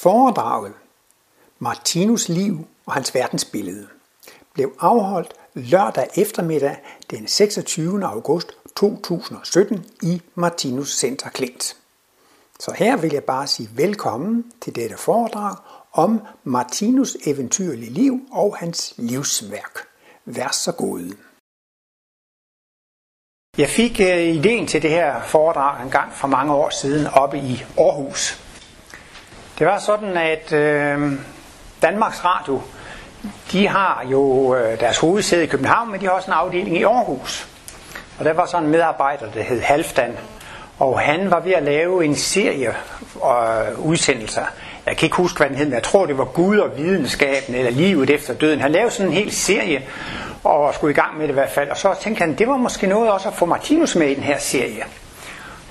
Foredraget Martinus liv og hans verdensbillede blev afholdt lørdag eftermiddag den 26. august 2017 i Martinus Center Klint. Så her vil jeg bare sige velkommen til dette foredrag om Martinus eventyrlige liv og hans livsværk. Vær så god. Jeg fik uh, ideen til det her foredrag en gang for mange år siden oppe i Aarhus. Det var sådan, at øh, Danmarks Radio, de har jo øh, deres hovedsæde i København, men de har også en afdeling i Aarhus. Og der var sådan en medarbejder, der hed Halfdan, og han var ved at lave en serie øh, udsendelser. Jeg kan ikke huske, hvad den hed, men jeg tror, det var Gud og videnskaben, eller livet efter døden. Han lavede sådan en hel serie, og skulle i gang med det i hvert fald. Og så tænkte han, det var måske noget også at få Martinus med i den her serie.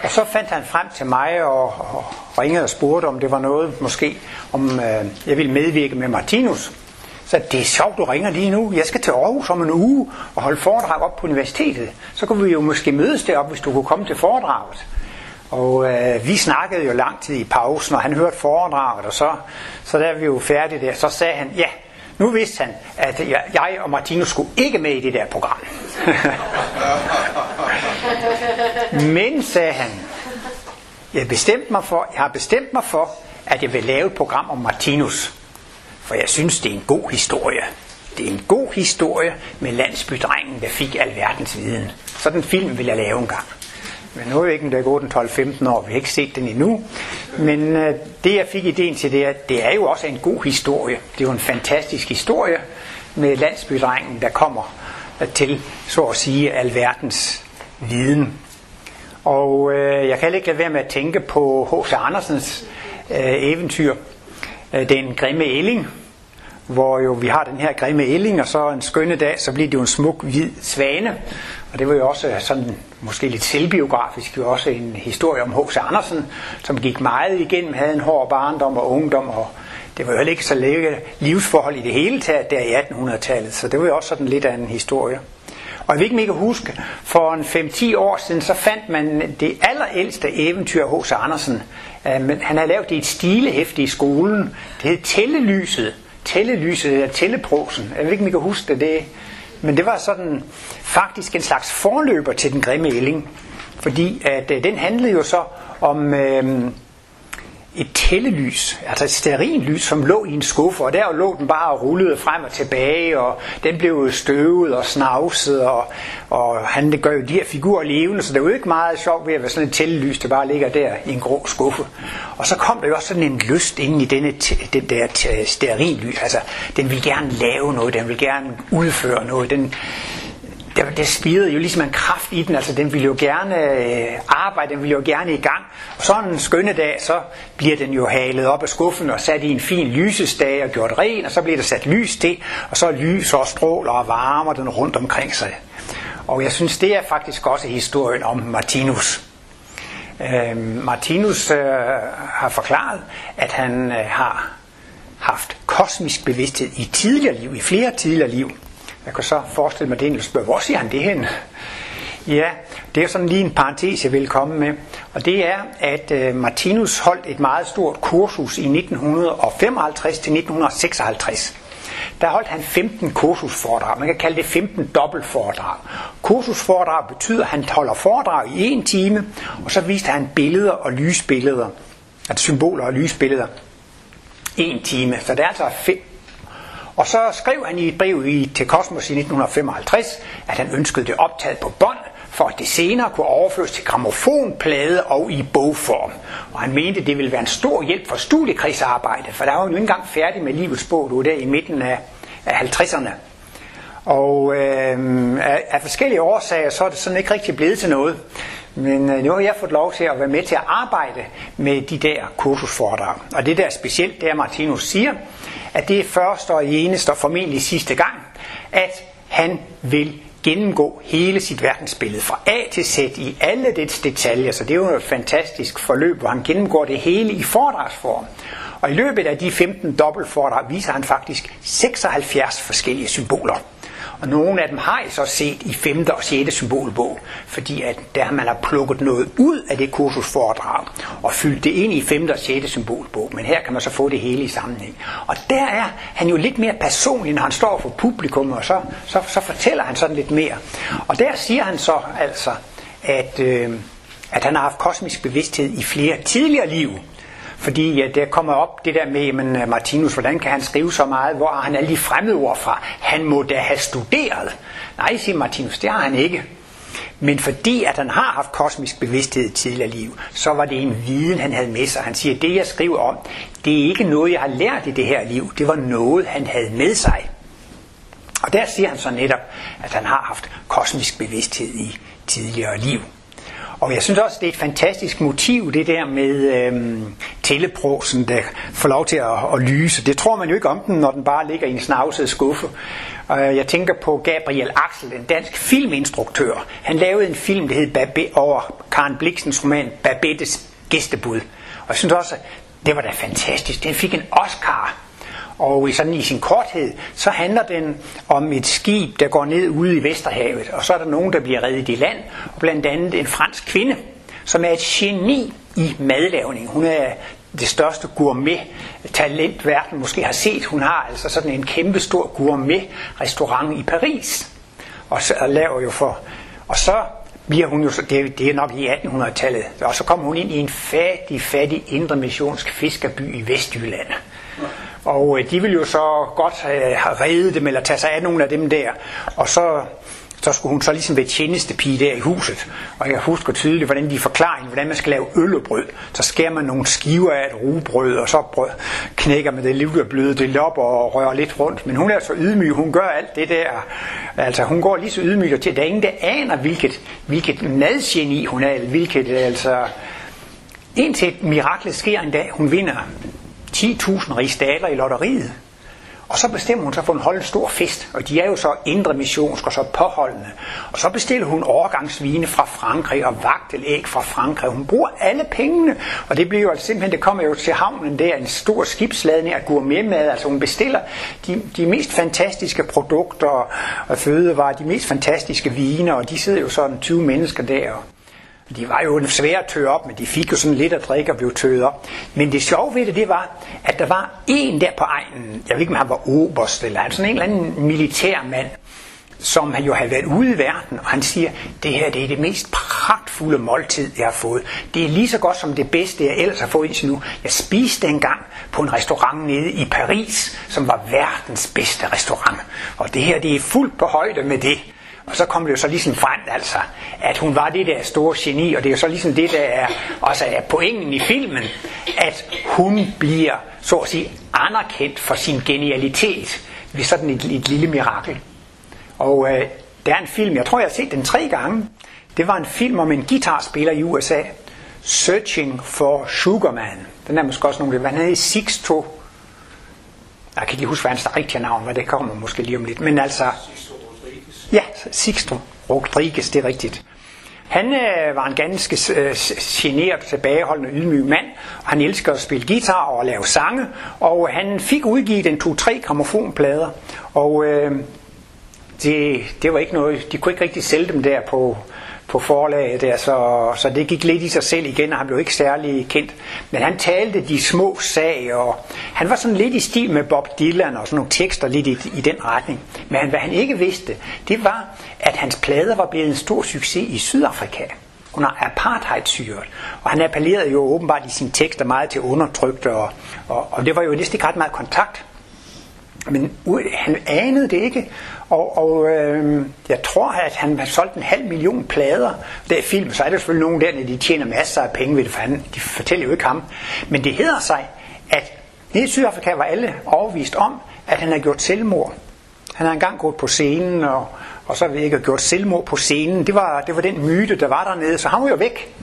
Og så fandt han frem til mig og, og ringede og spurgte, om det var noget måske, om øh, jeg ville medvirke med Martinus. Så det er sjovt, du ringer lige nu. Jeg skal til Aarhus om en uge og holde foredrag op på universitetet. Så kunne vi jo måske mødes derop, hvis du kunne komme til foredraget. Og øh, vi snakkede jo lang tid i pausen, og han hørte foredraget, og så, så der vi jo færdige der. Så sagde han, ja, nu vidste han, at jeg og Martinus skulle ikke med i det der program. Men, sagde han, jeg, bestemt mig for, jeg har bestemt mig for, at jeg vil lave et program om Martinus. For jeg synes, det er en god historie. Det er en god historie med landsbydrengen, der fik alverdens viden. Sådan en film vil jeg lave en gang. Men nu er ikke, der er gået 12-15 år, vi har ikke set den endnu. Men øh, det jeg fik ideen til, det er, det er jo også en god historie. Det er jo en fantastisk historie med landsbydrengen, der kommer øh, til, så at sige, alverdens viden. Og øh, jeg kan ikke lade være med at tænke på H.C. Andersens øh, eventyr, øh, Den grimme ælling, hvor jo vi har den her grimme ælling, og så en skønne dag, så bliver det jo en smuk hvid svane. Og det var jo også sådan, måske lidt selvbiografisk, jo også en historie om H.C. Andersen, som gik meget igennem, havde en hård barndom og ungdom, og det var jo heller ikke så længe livsforhold i det hele taget der i 1800-tallet, så det var jo også sådan lidt af en historie. Og jeg vil ikke, kan huske, for en 5-10 år siden, så fandt man det allerældste eventyr af H.C. Andersen. Øh, men han havde lavet det i et stilehæfte i skolen. Det hed Tællelyset. Tællelyset, eller Tælleprosen. Jeg ved ikke, om I kan huske det. det. Men det var sådan faktisk en slags forløber til den grimme ælling. Fordi at øh, den handlede jo så om øh, et tællelys, altså et sterinlys, som lå i en skuffe, og der lå den bare og rullede frem og tilbage, og den blev støvet og snavset, og, og han det gør jo de her figurer levende, så det var jo ikke meget sjovt ved at være sådan et tællelys, der bare ligger der i en grå skuffe. Og så kom der jo også sådan en lyst ind i denne, den der sterinlys, altså den vil gerne lave noget, den vil gerne udføre noget, den, der, det spirede jo ligesom en kraft i den, altså den ville jo gerne øh, arbejde, den ville jo gerne i gang. Og så en skønne dag, så bliver den jo halet op af skuffen og sat i en fin lysestage og gjort ren, og så bliver der sat lys til, og så lys og stråler og varmer den rundt omkring sig. Og jeg synes, det er faktisk også historien om Martinus. Øh, Martinus øh, har forklaret, at han øh, har haft kosmisk bevidsthed i tidligere liv, i flere tidligere liv. Jeg kan så forestille mig, at det spørger, hvor siger han det hen? Ja, det er sådan lige en parentes, jeg vil komme med. Og det er, at øh, Martinus holdt et meget stort kursus i 1955 til 1956. Der holdt han 15 kursusforedrag. Man kan kalde det 15 dobbeltforedrag. Kursusforedrag betyder, at han holder foredrag i en time, og så viste han billeder og lysbilleder, altså symboler og lysbilleder, en time. Så det er altså og så skrev han i et brev i, til Kosmos i 1955, at han ønskede det optaget på bånd, for at det senere kunne overføres til gramofonplade og i bogform. Og han mente, det ville være en stor hjælp for studiekrigsarbejdet, for der var jo ikke engang færdig med livets bog, du der i midten af, af 50'erne. Og øh, af, af forskellige årsager, så er det sådan ikke rigtig blevet til noget. Men øh, nu har jeg fået lov til at være med til at arbejde med de der kursusforedrag. Og det der er specielt, det er, Martinus siger, at det er første og eneste og formentlig sidste gang, at han vil gennemgå hele sit verdensbillede fra A til Z i alle dets detaljer. Så det er jo et fantastisk forløb, hvor han gennemgår det hele i foredragsform. Og i løbet af de 15 dobbeltforedrag viser han faktisk 76 forskellige symboler. Og nogle af dem har jeg så set i 5. og 6. symbolbog, fordi at der man har plukket noget ud af det kursusforedrag og fyldt det ind i 5. og 6. symbolbog. Men her kan man så få det hele i sammenhæng. Og der er han jo lidt mere personlig, når han står for publikum, og så, så, så fortæller han sådan lidt mere. Og der siger han så altså, at, øh, at han har haft kosmisk bevidsthed i flere tidligere liv. Fordi ja, der kommer op det der med, men øh, Martinus, hvordan kan han skrive så meget? Hvor har han alle de fremmede ord fra? Han må da have studeret. Nej, siger Martinus, det har han ikke. Men fordi at han har haft kosmisk bevidsthed i tidligere liv, så var det en viden, han havde med sig. Han siger, det jeg skriver om, det er ikke noget, jeg har lært i det her liv. Det var noget, han havde med sig. Og der siger han så netop, at han har haft kosmisk bevidsthed i tidligere liv. Og jeg synes også, det er et fantastisk motiv, det der med øhm, teleprosen, der får lov til at, at lyse. Det tror man jo ikke om den, når den bare ligger i en snavset skuffe. Og jeg tænker på Gabriel Axel, en dansk filminstruktør. Han lavede en film, der hed Babette, over Karen Bliksens roman Babettes gæstebud. Og jeg synes også, det var da fantastisk. Den fik en Oscar og i sådan i sin korthed, så handler den om et skib, der går ned ude i Vesterhavet, og så er der nogen, der bliver reddet i land, og blandt andet en fransk kvinde, som er et geni i madlavning. Hun er det største gourmet-talent, verden måske har set. Hun har altså sådan en kæmpe stor gourmet-restaurant i Paris, og, så, og laver jo for... Og så bliver hun jo, det, det er nok i 1800-tallet, og så kommer hun ind i en fattig, fattig indre missionsk fiskerby i Vestjylland. Og øh, de ville jo så godt øh, have reddet dem, eller tage sig af nogle af dem der. Og så, så skulle hun så ligesom være tjenestepige der i huset. Og jeg husker tydeligt, hvordan de forklarer hende, hvordan man skal lave øllebrød. Så skærer man nogle skiver af et rugbrød, og så brød, knækker man det lidt bløde det op og rører lidt rundt. Men hun er så ydmyg, hun gør alt det der. Altså hun går lige så ydmygt til, der er ingen, der aner, hvilket, hvilket madgeni hun er, hvilket altså... Indtil et mirakel sker en dag, hun vinder 10.000 rigsdaler i lotteriet. Og så bestemmer hun sig for at holde en stor fest, og de er jo så indre missionsk og så påholdende. Og så bestiller hun overgangsvine fra Frankrig og vagtelæg fra Frankrig. Hun bruger alle pengene, og det bliver jo altså simpelthen, det kommer jo til havnen der, en stor skibsladning af gourmetmad. Altså hun bestiller de, de mest fantastiske produkter og fødevarer, de mest fantastiske vine, og de sidder jo sådan 20 mennesker der og de var jo svære at tøre op, men de fik jo sådan lidt at drikke og blev tøet op. Men det sjove ved det, det var, at der var en der på egnen, jeg ved ikke, om han var oberst, eller han sådan en eller anden militærmand, som han jo havde været ude i verden, og han siger, det her det er det mest pragtfulde måltid, jeg har fået. Det er lige så godt som det bedste, jeg ellers har fået indtil nu. Jeg spiste engang på en restaurant nede i Paris, som var verdens bedste restaurant. Og det her, det er fuldt på højde med det. Og så kom det jo så ligesom frem, altså, at hun var det der store geni, og det er jo så ligesom det, der er, også er pointen i filmen, at hun bliver, så at sige, anerkendt for sin genialitet ved sådan et, et lille mirakel. Og øh, der er en film, jeg tror, jeg har set den tre gange. Det var en film om en guitarspiller i USA, Searching for Sugarman. Den er måske også nogle, hvad han hedder, Sixto. Jeg kan ikke lige huske, hvad hans rigtige navn var, det kommer måske lige om lidt. Men altså, Ja, Sixto Rodriguez, det er rigtigt. Han øh, var en ganske øh, generet, tilbageholdende, ydmyg mand, og han elsker at spille guitar og lave sange, og han fik udgivet en to-tre gramofonplader, og øh, det, det var ikke noget, de kunne ikke rigtig sælge dem der på, på forlaget der, så, så det gik lidt i sig selv igen, og han blev ikke særlig kendt. Men han talte de små sag, og han var sådan lidt i stil med Bob Dylan og sådan nogle tekster lidt i, i den retning. Men hvad han ikke vidste, det var, at hans plader var blevet en stor succes i Sydafrika under apartheidsyret. Og han appellerede jo åbenbart i sine tekster meget til undertrykte, og, og, og det var jo næsten ikke ret meget kontakt. Men han anede det ikke, og, og øh, jeg tror, at han har solgt en halv million plader. Der film, så er der selvfølgelig nogen der, de tjener masser af penge ved det, for han, de fortæller jo ikke ham. Men det hedder sig, at i Sydafrika var alle overvist om, at han har gjort selvmord. Han har engang gået på scenen, og, og så har vi ikke gjort selvmord på scenen. Det var, det var den myte, der var dernede, så han var jo væk.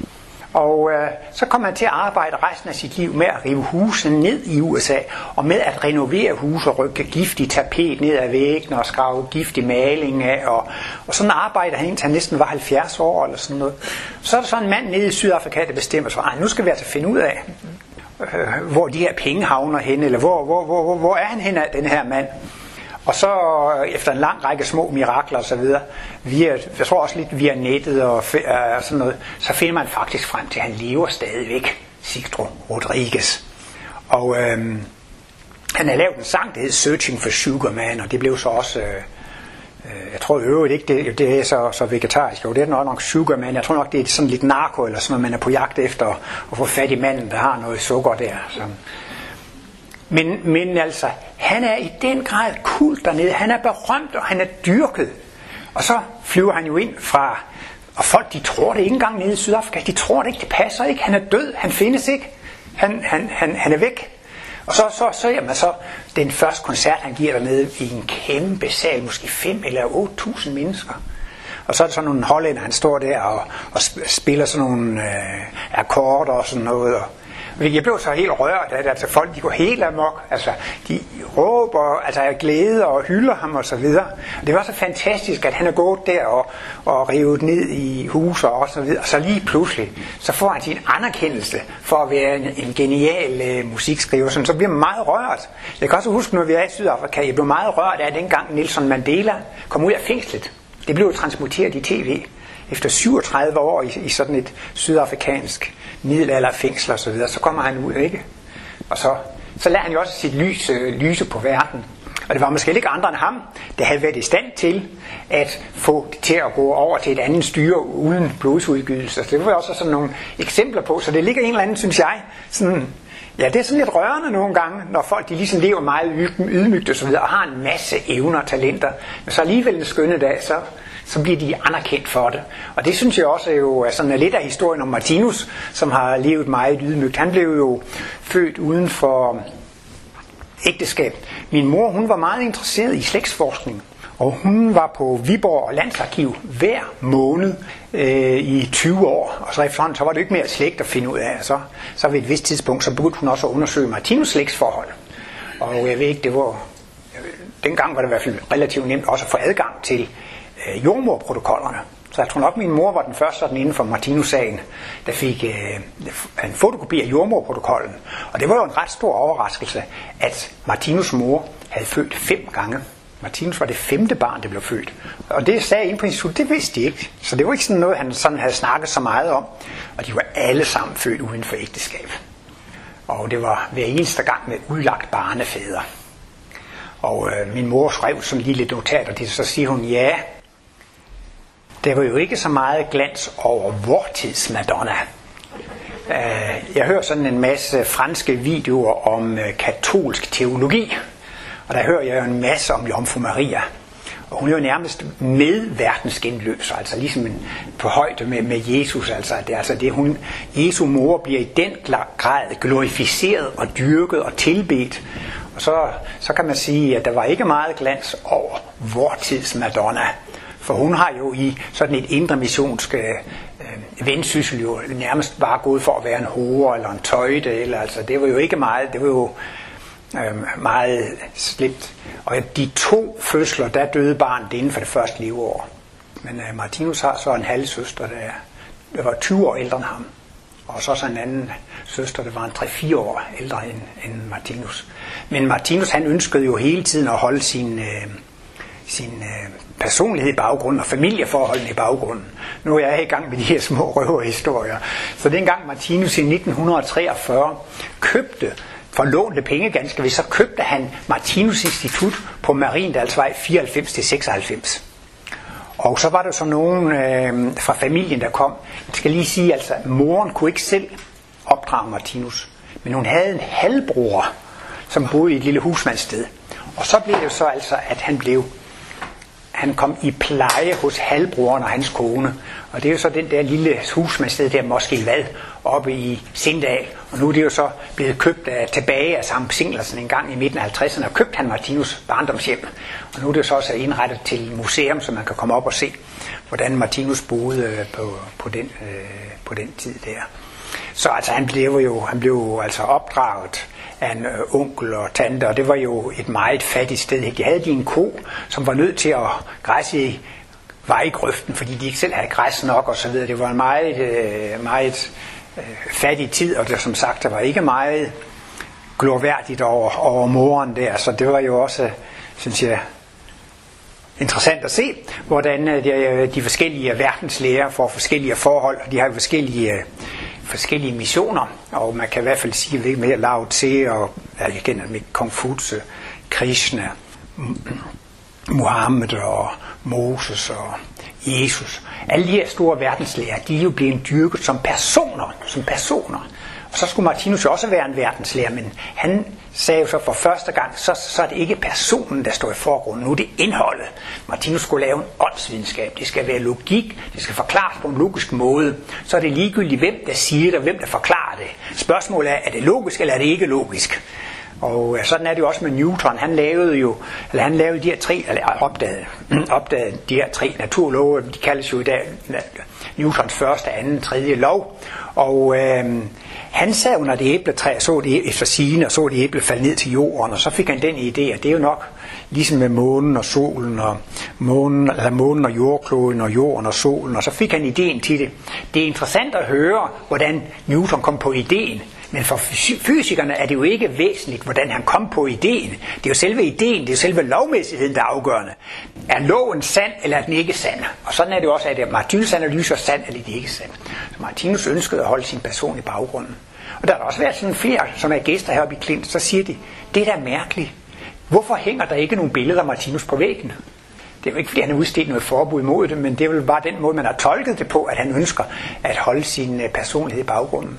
Og øh, så kom han til at arbejde resten af sit liv med at rive huse ned i USA, og med at renovere huse og rykke giftig tapet ned ad væggene og skrave giftig maling af. Og, og sådan arbejder han indtil han næsten var 70 år eller sådan noget. Så er der så en mand nede i Sydafrika, der bestemmer sig for, nu skal vi altså finde ud af, øh, hvor de her penge havner hen, eller hvor, hvor, hvor, hvor, hvor er han hen af, den her mand? Og så øh, efter en lang række små mirakler og så videre, via, jeg tror også lidt via nettet og øh, sådan noget, så finder man faktisk frem til, at han lever stadigvæk, Sigtro Rodriguez. Og øh, han har lavet en sang, der hedder Searching for Sugar Man, og det blev så også... Øh, øh, jeg tror i øvrigt ikke, det, det er så, så vegetarisk. Jo, det er nok nok sugar, men jeg tror nok, det er sådan lidt narko, eller sådan noget, man er på jagt efter at få fat i manden, der har noget sukker der. som men, men altså, han er i den grad kult dernede. Han er berømt, og han er dyrket. Og så flyver han jo ind fra, og folk de tror det ikke engang nede i Sydafrika. De tror det ikke, det passer ikke. Han er død, han findes ikke. Han, han, han, han er væk. Og så, så, så jamen, så den første koncert, han giver dernede i en kæmpe sal, måske 5 eller 8.000 mennesker. Og så er der sådan nogle hollænder, han står der og, og spiller sådan nogle øh, akkorder og sådan noget. Og, jeg blev så helt rørt at altså folk de går helt amok, altså de råber altså jeg glæder og hylder ham og så videre. Og det var så fantastisk, at han er gået der og, og revet ned i huser og så videre. Og så lige pludselig, så får han sin anerkendelse for at være en, en genial øh, musikskriver, sådan, så bliver man meget rørt. Jeg kan også huske, når vi er i Sydafrika, jeg blev meget rørt af dengang Nelson Mandela kom ud af fængslet. Det blev transmitteret i tv efter 37 år i, i sådan et sydafrikansk middelalderfængsel og så videre, så kommer han ud, ikke? Og så, så lader han jo også sit lys øh, lyse på verden. Og det var måske ikke andre end ham, der havde været i stand til at få det til at gå over til et andet styre uden blodsudgydelse. Så det var også sådan nogle eksempler på. Så det ligger en eller anden, synes jeg, sådan, ja, det er sådan lidt rørende nogle gange, når folk de ligesom lever meget ydmygt og så videre, og har en masse evner og talenter. Men så alligevel en skønne dag, så, så bliver de anerkendt for det. Og det synes jeg også er jo er sådan lidt af historien om Martinus, som har levet meget ydmygt. Han blev jo født uden for ægteskab. Min mor, hun var meget interesseret i slægtsforskning. Og hun var på Viborg Landsarkiv hver måned øh, i 20 år. Og så efterhånden, så var det ikke mere slægt at finde ud af. Så, så ved et vist tidspunkt, så begyndte hun også at undersøge Martinus slægtsforhold. Og jeg ved ikke, det var... Dengang var det i hvert fald relativt nemt også at få adgang til øh, jordmorprotokollerne. Så jeg tror nok, min mor var den første sådan inden for Martinus-sagen, der fik øh, en fotokopi af jordmorprotokollen. Og det var jo en ret stor overraskelse, at Martinus' mor havde født fem gange. Martinus var det femte barn, der blev født. Og det sagde en på instituttet, det vidste de ikke. Så det var ikke sådan noget, han sådan havde snakket så meget om. Og de var alle sammen født uden for ægteskab. Og det var hver eneste gang med udlagt barnefædre. Og øh, min mor skrev sådan lige lidt notat, og det, så siger hun, ja, der var jo ikke så meget glans over vortids Madonna. Øh, jeg hører sådan en masse franske videoer om øh, katolsk teologi, og der hører jeg jo en masse om Jomfru Maria. Og hun er jo nærmest med medverdensgenløs, altså ligesom en, på højde med, med Jesus. Altså, det, altså det, hun, Jesu mor bliver i den grad glorificeret og dyrket og tilbedt. Og så, så kan man sige, at der var ikke meget glans over vor tids Madonna. For hun har jo i sådan et indre missionsk øh, vendsyssel jo nærmest bare gået for at være en hore eller en tøjde. Eller, altså, det var jo ikke meget, det var jo øh, meget slipt. Og de to fødsler, der døde barnet inden for det første leveår. Men øh, Martinus har så en halv søster, der, der var 20 år ældre end ham. Og så så en anden søster, der var en 3-4 år ældre end, end Martinus. Men Martinus han ønskede jo hele tiden at holde sin, øh, sin øh, personlighed i baggrunden og familieforholdene i baggrunden. Nu er jeg i gang med de her små røverhistorier. Så dengang Martinus i 1943 købte for lånte penge ganske vist, så købte han Martinus Institut på Mariendalsvej 94-96. Og så var der så nogen øh, fra familien, der kom. Jeg skal lige sige, altså, moren kunne ikke selv opdrage Martinus, men hun havde en halvbror, som boede i et lille husmandssted. Og så blev det så altså, at han blev han kom i pleje hos halvbroren og hans kone. Og det er jo så den der lille husmandssted der, måske hvad, oppe i Sindal. Og nu er det jo så blevet købt af, tilbage af Sam Singlersen en gang i midten af 50'erne, og købt han Martinus barndomshjem. Og nu er det så også indrettet til museum, så man kan komme op og se, hvordan Martinus boede øh, på, på, den, øh, på den tid der. Så altså, han blev jo han blev altså opdraget af en øh, onkel og tante, og det var jo et meget fattigt sted. De havde de en ko, som var nødt til at græsse i vejgrøften, fordi de ikke selv havde græs nok og så videre. Det var en meget, øh, meget øh, fattig tid, og det, som sagt, der var ikke meget glorværdigt over, over moren der, så det var jo også synes jeg, interessant at se, hvordan øh, øh, de, forskellige øh, verdenslæger får forskellige forhold, og de har forskellige, forskellige missioner, og man kan i hvert fald sige lidt mere Lao Tse, og ja, jeg kender med Konfutse, Krishna, Muhammed og Moses og Jesus. Alle de her store verdenslærer, de er jo blevet dyrket som personer, som personer. Og så skulle Martinus jo også være en verdenslærer, men han sagde jo så for første gang, så, så er det ikke personen, der står i forgrunden, nu er det indholdet. Martinus skulle lave en åndsvidenskab, det skal være logik, det skal forklares på en logisk måde. Så er det ligegyldigt, hvem der siger det, og hvem der forklarer det. Spørgsmålet er, er det logisk, eller er det ikke logisk? Og sådan er det jo også med Newton. Han lavede jo, eller han lavede de her tre, eller opdagede, opdagede de her tre naturlove, de kaldes jo i dag Newtons første, anden, tredje lov. Og øh, han sad under det æbletræ, så det efter sigende, og så det æble falde ned til jorden, og så fik han den idé, at det er jo nok ligesom med månen og solen, og månen, eller månen og jordkloden og jorden og solen, og så fik han ideen til det. Det er interessant at høre, hvordan Newton kom på ideen, men for fysikerne er det jo ikke væsentligt, hvordan han kom på ideen. Det er jo selve ideen, det er jo selve lovmæssigheden, der er afgørende. Er loven sand, eller er den ikke sand? Og sådan er det også, at Martinus analyser sand, eller det ikke sand. Så Martinus ønskede at holde sin person i baggrunden. Og der har også været sådan flere, som er gæster heroppe i Klint, så siger de, det er da mærkeligt. Hvorfor hænger der ikke nogen billeder af Martinus på væggen? Det er jo ikke, fordi han har udstedt noget forbud mod det, men det er vel bare den måde, man har tolket det på, at han ønsker at holde sin øh, personlighed i baggrunden.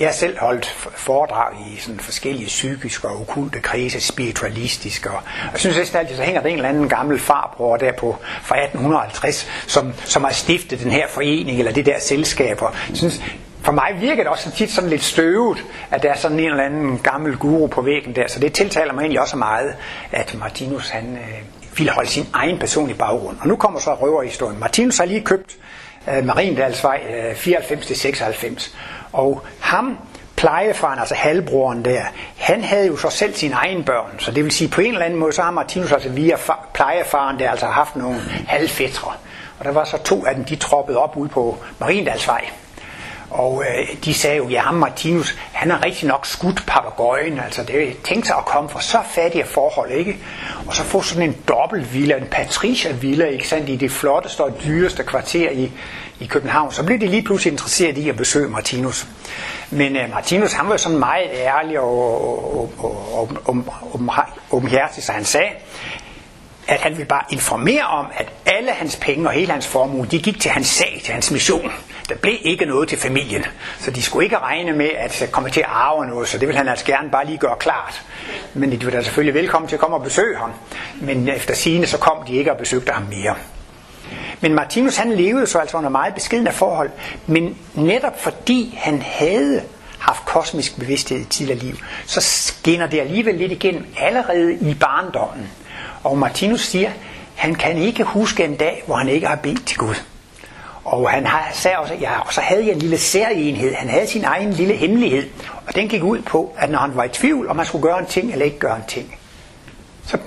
Jeg har selv holdt foredrag i sådan forskellige psykiske og okulte krise, spiritualistiske, og jeg synes næsten altid, så hænger der en eller anden gammel farbror der på fra 1850, som, som har stiftet den her forening, eller det der selskab, og jeg synes, for mig virker det også tit sådan lidt støvet, at der er sådan en eller anden gammel guru på væggen der, så det tiltaler mig egentlig også meget, at Martinus han øh, ville holde sin egen person i baggrund. Og nu kommer så røverhistorien. Martinus har lige købt øh, Mariendalsvej øh, 94-96, og ham, plejefaren, altså halvbroren der, han havde jo så selv sine egne børn, så det vil sige på en eller anden måde, så har Martinus altså via plejefaren der altså haft nogle halvfætre. Og der var så to af dem, de troppede op ud på Mariendalsvej. Og øh, de sagde jo, ja, ham Martinus, han har rigtig nok skudt papagøjen, altså det tænkte sig at komme fra så fattige forhold, ikke? Og så få sådan en dobbelt villa, en patricia villa, ikke sandt, i det flotteste og dyreste kvarter i, i København. Så blev de lige pludselig interesseret i at besøge Martinus. Men øh, Martinus, han var sådan meget ærlig og, og, og, og, og, åbenhjertig, så han sagde, at han ville bare informere om, at alle hans penge og hele hans formue, de gik til hans sag, til hans mission. Der blev ikke noget til familien, så de skulle ikke regne med at komme til at arve noget, så det vil han altså gerne bare lige gøre klart. Men de var da selvfølgelig velkommen til at komme og besøge ham. Men efter sigende så kom de ikke og besøgte ham mere. Men Martinus han levede så altså under meget beskedende forhold, men netop fordi han havde haft kosmisk bevidsthed i tidligere liv, så skinner det alligevel lidt igennem allerede i barndommen. Og Martinus siger, han kan ikke huske en dag, hvor han ikke har bedt til Gud. Og han har, sagde også, ja, og så havde jeg en lille særenhed. Han havde sin egen lille hemmelighed. Og den gik ud på, at når han var i tvivl, om man skulle gøre en ting eller ikke gøre en ting, så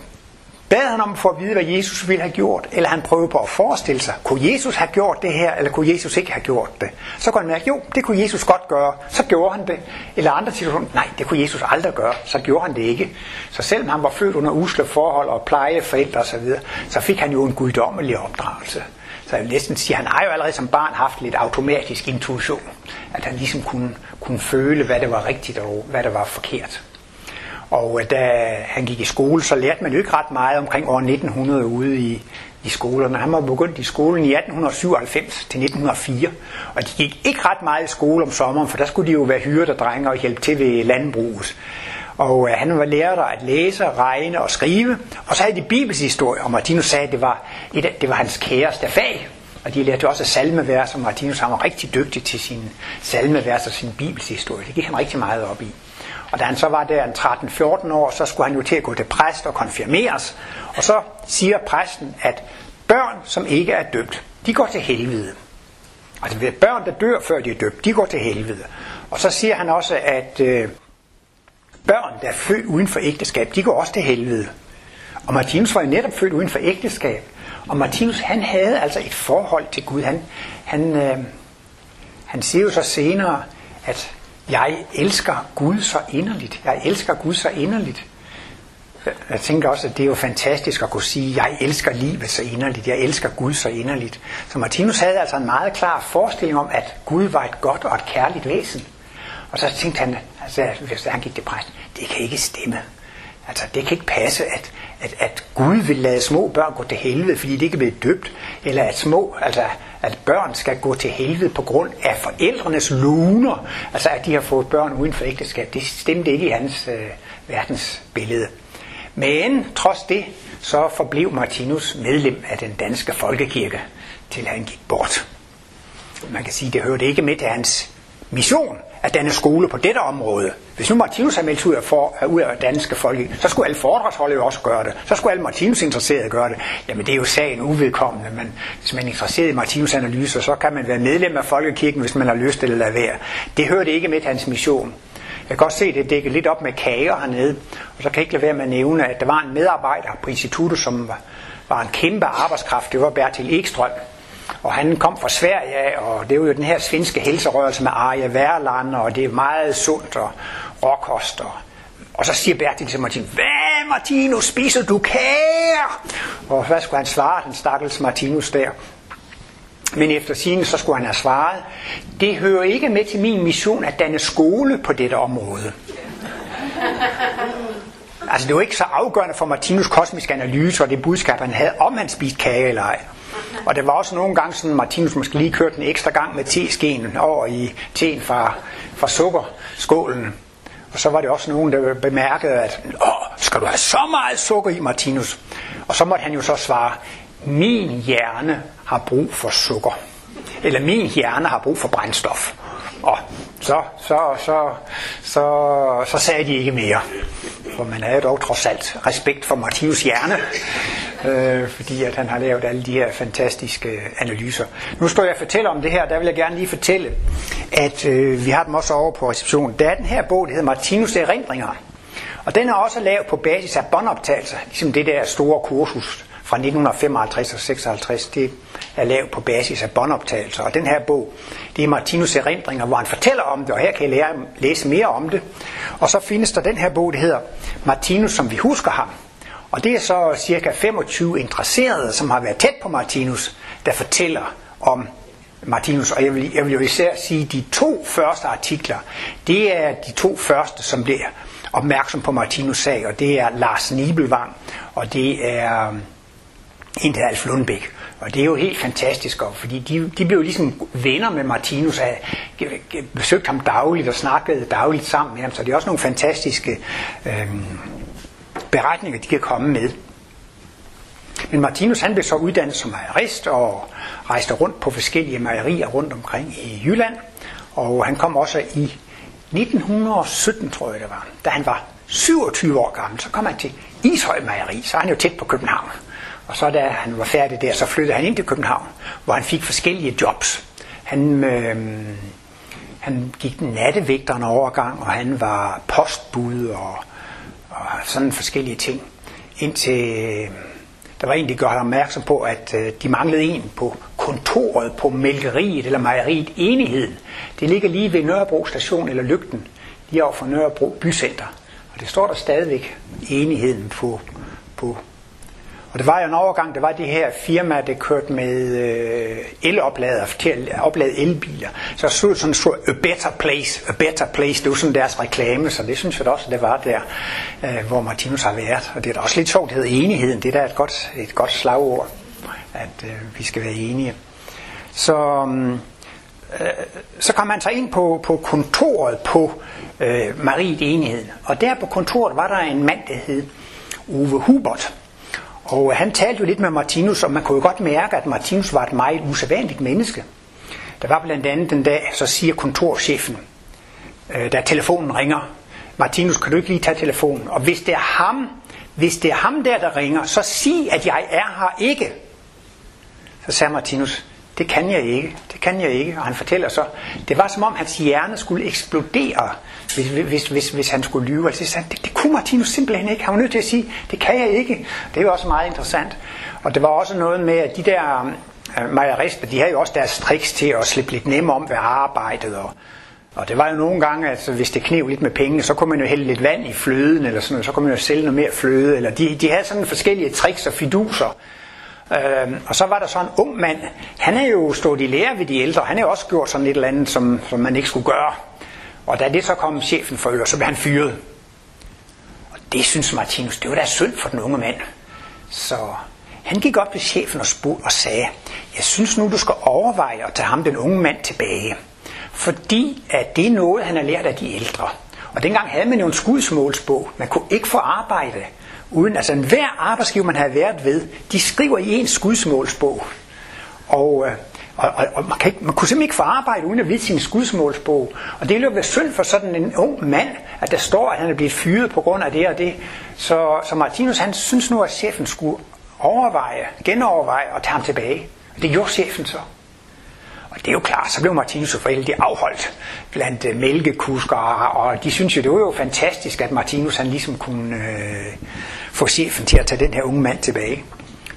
bad han om at få at vide, hvad Jesus ville have gjort, eller han prøvede på at forestille sig, kunne Jesus have gjort det her, eller kunne Jesus ikke have gjort det? Så kunne han mærke, jo, det kunne Jesus godt gøre, så gjorde han det. Eller andre situationer, nej, det kunne Jesus aldrig gøre, så gjorde han det ikke. Så selvom han var født under usle forhold og plejeforældre osv., så fik han jo en guddommelig opdragelse. Så jeg vil næsten sige, at han har jo allerede som barn haft lidt automatisk intuition. At han ligesom kunne, kunne føle, hvad der var rigtigt og hvad der var forkert. Og øh, da han gik i skole, så lærte man jo ikke ret meget omkring år 1900 ude i, i skolerne. Han var begyndt i skolen i 1897 til 1904, og de gik ikke ret meget i skole om sommeren, for der skulle de jo være hyrder drenge og hjælpe til ved landbruget. Og øh, han var lærer der at læse, regne og skrive. Og så havde de bibelshistorie, og Martinus sagde, at det var, et, det var hans kæreste fag. Og de lærte også salmevers, og Martinus han var rigtig dygtig til sin salmevers og sin bibelshistorie. Det gik han rigtig meget op i. Og da han så var der en 13-14 år, så skulle han jo til at gå til præst og konfirmeres. Og så siger præsten, at børn, som ikke er døbt, de går til helvede. Altså børn, der dør før de er døbt, de går til helvede. Og så siger han også, at øh, børn, der er født uden for ægteskab, de går også til helvede. Og Martinus var jo netop født uden for ægteskab. Og Martinus, han havde altså et forhold til Gud. Han, han, øh, han siger jo så senere, at jeg elsker Gud så inderligt. Jeg elsker Gud så inderligt. jeg tænker også, at det er jo fantastisk at kunne sige, jeg elsker livet så inderligt, jeg elsker Gud så inderligt. Så Martinus havde altså en meget klar forestilling om, at Gud var et godt og et kærligt væsen. Og så tænkte han, altså, hvis han gik til præst, det kan ikke stemme. Altså, det kan ikke passe, at, at, at Gud vil lade små børn gå til helvede, fordi de ikke er blevet døbt, eller at små, altså, at børn skal gå til helvede på grund af forældrenes luner, altså at de har fået børn uden for ægteskab. Det stemte ikke i hans øh, verdensbillede. Men trods det, så forblev Martinus medlem af den danske folkekirke, til han gik bort. Man kan sige, det hørte ikke med til hans mission at danne skole på dette område. Hvis nu Martinus har meldt ud af, for, ud af danske folk, så skulle alle foredragsholdere jo også gøre det. Så skulle alle Martinus interesserede gøre det. Jamen det er jo sagen uvedkommende, men hvis man er interesseret i Martinus analyser, så kan man være medlem af Folkekirken, hvis man har lyst eller lade være. Det hørte ikke med til hans mission. Jeg kan godt se, det dækker lidt op med kager hernede, og så kan jeg ikke lade være med at nævne, at der var en medarbejder på instituttet, som var, var en kæmpe arbejdskraft. Det var Bertil Ekstrøm, og han kom fra Sverige, og det var jo den her svenske helserørelse med Arje Værland, og det er meget sundt og råkost. Og, og så siger Bertil til Martin, hvad Martinus, spiser du kager? Og hvad skulle han svare, den stakkels Martinus der? Men efter sigende, så skulle han have svaret, det hører ikke med til min mission at danne skole på dette område. Altså det var ikke så afgørende for Martinus kosmiske analyse og det budskab, han havde, om han spiste kage eller ej. Og der var også nogle gange sådan, Martinus måske lige kørte en ekstra gang med teskeen over i teen fra, fra sukkerskålen. Og så var det også nogen, der bemærkede, at Åh, skal du have så meget sukker i, Martinus? Og så måtte han jo så svare, min hjerne har brug for sukker. Eller min hjerne har brug for brændstof. Og så, så, så, så, så sagde de ikke mere. For man havde dog trods alt respekt for Martinus hjerne, øh, fordi at han har lavet alle de her fantastiske analyser. Nu står jeg og fortæller om det her, der vil jeg gerne lige fortælle, at øh, vi har dem også over på receptionen. Der er den her bog, der hedder Martinus Erindringer. Og den er også lavet på basis af båndoptagelser, ligesom det der store kursus fra 1955 og 56, det er lavet på basis af båndoptagelser. Og den her bog, det er Martinus Erindringer, hvor han fortæller om det, og her kan I lære, læse mere om det. Og så findes der den her bog, der hedder Martinus, som vi husker ham. Og det er så cirka 25 interesserede, som har været tæt på Martinus, der fortæller om Martinus, og jeg vil, jeg vil jo især sige, at de to første artikler, det er de to første, som bliver opmærksom på Martinus sag, og det er Lars Nibelvang, og det er øh, en der Alf Lundbæk. Og det er jo helt fantastisk, fordi de, de blev ligesom venner med Martinus, og besøgte ham dagligt og snakkede dagligt sammen med ham, så det er også nogle fantastiske øh, beretninger, de kan komme med. Men Martinus han blev så uddannet som mejerist og rejste rundt på forskellige mejerier rundt omkring i Jylland. Og han kom også i 1917, tror jeg det var, da han var 27 år gammel, så kom han til Ishøj Mejeri, så er han jo tæt på København. Og så da han var færdig der, så flyttede han ind til København, hvor han fik forskellige jobs. Han, øh, han gik nattevægteren overgang, og han var postbud og, og sådan forskellige ting. Indtil øh, der var en, der gjorde opmærksom på, at øh, de manglede en på kontoret på mælkeriet eller mejeriet Enigheden. Det ligger lige ved Nørrebro station eller Lygten, lige over for Nørrebro bycenter. Og det står der stadigvæk Enigheden på, på og det var jo en overgang, der var det her firma, der kørte med øh, eloplader til at oplade elbiler. Så stod sådan så a better place, a better place, det var sådan deres reklame, så det synes jeg da også, det var der, øh, hvor Martinus har været. Og det er da også lidt sjovt, det hedder enigheden, det er da et godt, et godt slagord, at øh, vi skal være enige. Så, mm, øh, så kom han så ind på, på kontoret på øh, Mariet Enigheden, og der på kontoret var der en mand, der hed Uwe Hubert, og han talte jo lidt med Martinus, og man kunne jo godt mærke, at Martinus var et meget usædvanligt menneske. Der var blandt andet den dag, så siger kontorchefen, øh, da telefonen ringer, Martinus, kan du ikke lige tage telefonen? Og hvis det er ham, hvis det er ham der, der ringer, så sig, at jeg er her ikke. Så sagde Martinus, det kan jeg ikke, det kan jeg ikke. Og han fortæller så, det var som om hans hjerne skulle eksplodere, hvis, hvis, hvis, hvis han skulle lyve. Altså, så det, det kunne Martinus simpelthen ikke. Han var nødt til at sige, det kan jeg ikke. Det er jo også meget interessant. Og det var også noget med, at de der øh, majorister, de havde jo også deres tricks til at slippe lidt nemmere om ved arbejdet. Og, Og det var jo nogle gange, altså hvis det knev lidt med penge, så kunne man jo hælde lidt vand i fløden, eller sådan noget, så kunne man jo sælge noget mere fløde, eller de, de havde sådan forskellige tricks og fiduser. Øhm, og så var der så en ung mand, han er jo stået i lære ved de ældre, han har jo også gjort sådan et eller andet, som, som man ikke skulle gøre. Og da det så kom chefen for øre, så blev han fyret. Og det synes Martinus, det var da synd for den unge mand. Så han gik op til chefen og spurgte og sagde, jeg synes nu, du skal overveje at tage ham, den unge mand, tilbage. Fordi at det er noget, han har lært af de ældre. Og dengang havde man jo en skudsmålsbog. Man kunne ikke få arbejde uden, altså hver arbejdsgiver, man havde været ved, de skriver i en skudsmålsbog. Og, øh, og, og, og man, kan ikke, man kunne simpelthen ikke få arbejde uden at vide sin skudsmålsbog. Og det ville jo være synd for sådan en ung mand, at der står, at han er blevet fyret på grund af det og det. Så, så Martinus, han synes nu, at chefen skulle overveje, genoverveje og tage ham tilbage. Og det gjorde chefen så. Og det er jo klart, så blev Martinus jo forældre afholdt blandt øh, uh, mælkekusker, og de synes jo, det var jo fantastisk, at Martinus han ligesom kunne uh, få chefen til at tage den her unge mand tilbage.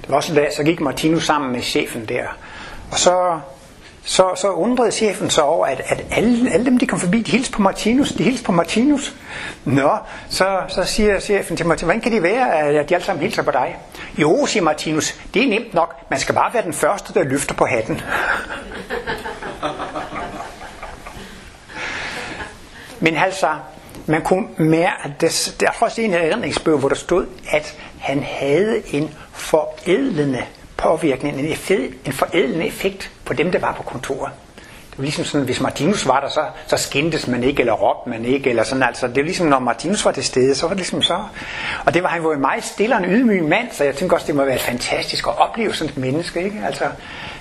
Det var også en dag, så gik Martinus sammen med chefen der, og så, så, så undrede chefen sig over, at, at alle, alle dem, de kom forbi, de hilste på Martinus, de hilste på Martinus. Nå, så, så siger chefen til Martinus, hvordan kan det være, at de alle sammen hilser på dig? Jo, siger Martinus, det er nemt nok, man skal bare være den første, der løfter på hatten. Men altså, man kunne mere, at det, der er også en erindringsbøger, hvor der stod, at han havde en forædlende påvirkning, en, effekt, en forædlende effekt på dem, der var på kontoret. Det var ligesom sådan, hvis Martinus var der, så, så skændtes man ikke, eller råbte man ikke, eller sådan, altså, det var ligesom, når Martinus var til stede, så var det ligesom så. Og det var han var en meget stille og en ydmyg mand, så jeg tænker også, det må være fantastisk at opleve sådan et menneske, ikke? Altså,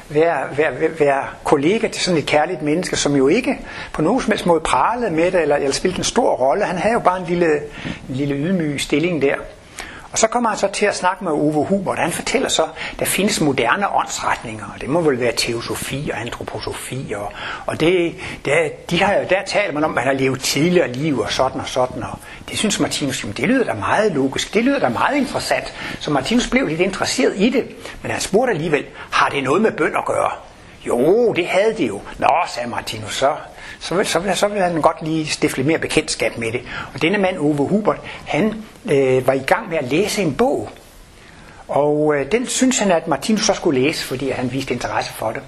være, være, være kollega til sådan et kærligt menneske, som jo ikke på nogen som helst måde pralede med det, eller, eller spillede en stor rolle. Han havde jo bare en lille, en lille ydmyg stilling der. Og så kommer han så til at snakke med Ove Hubert. Han fortæller så, at der findes moderne åndsretninger, og det må vel være teosofi og antroposofi. Og, og det, der, de har, der taler man om, at man har levet tidligere liv og sådan og sådan. Og det synes Martinus, jamen, det lyder da meget logisk, det lyder da meget interessant. Så Martinus blev lidt interesseret i det, men han spurgte alligevel, har det noget med bøn at gøre? Jo, det havde det jo. Nå, sagde Martinus, så, så, vil, så, vil, så vil han godt lige stifte lidt mere bekendtskab med det. Og denne mand, Ove Hubert, han øh, var i gang med at læse en bog. Og øh, den synes han, at Martinus så skulle læse, fordi han viste interesse for det.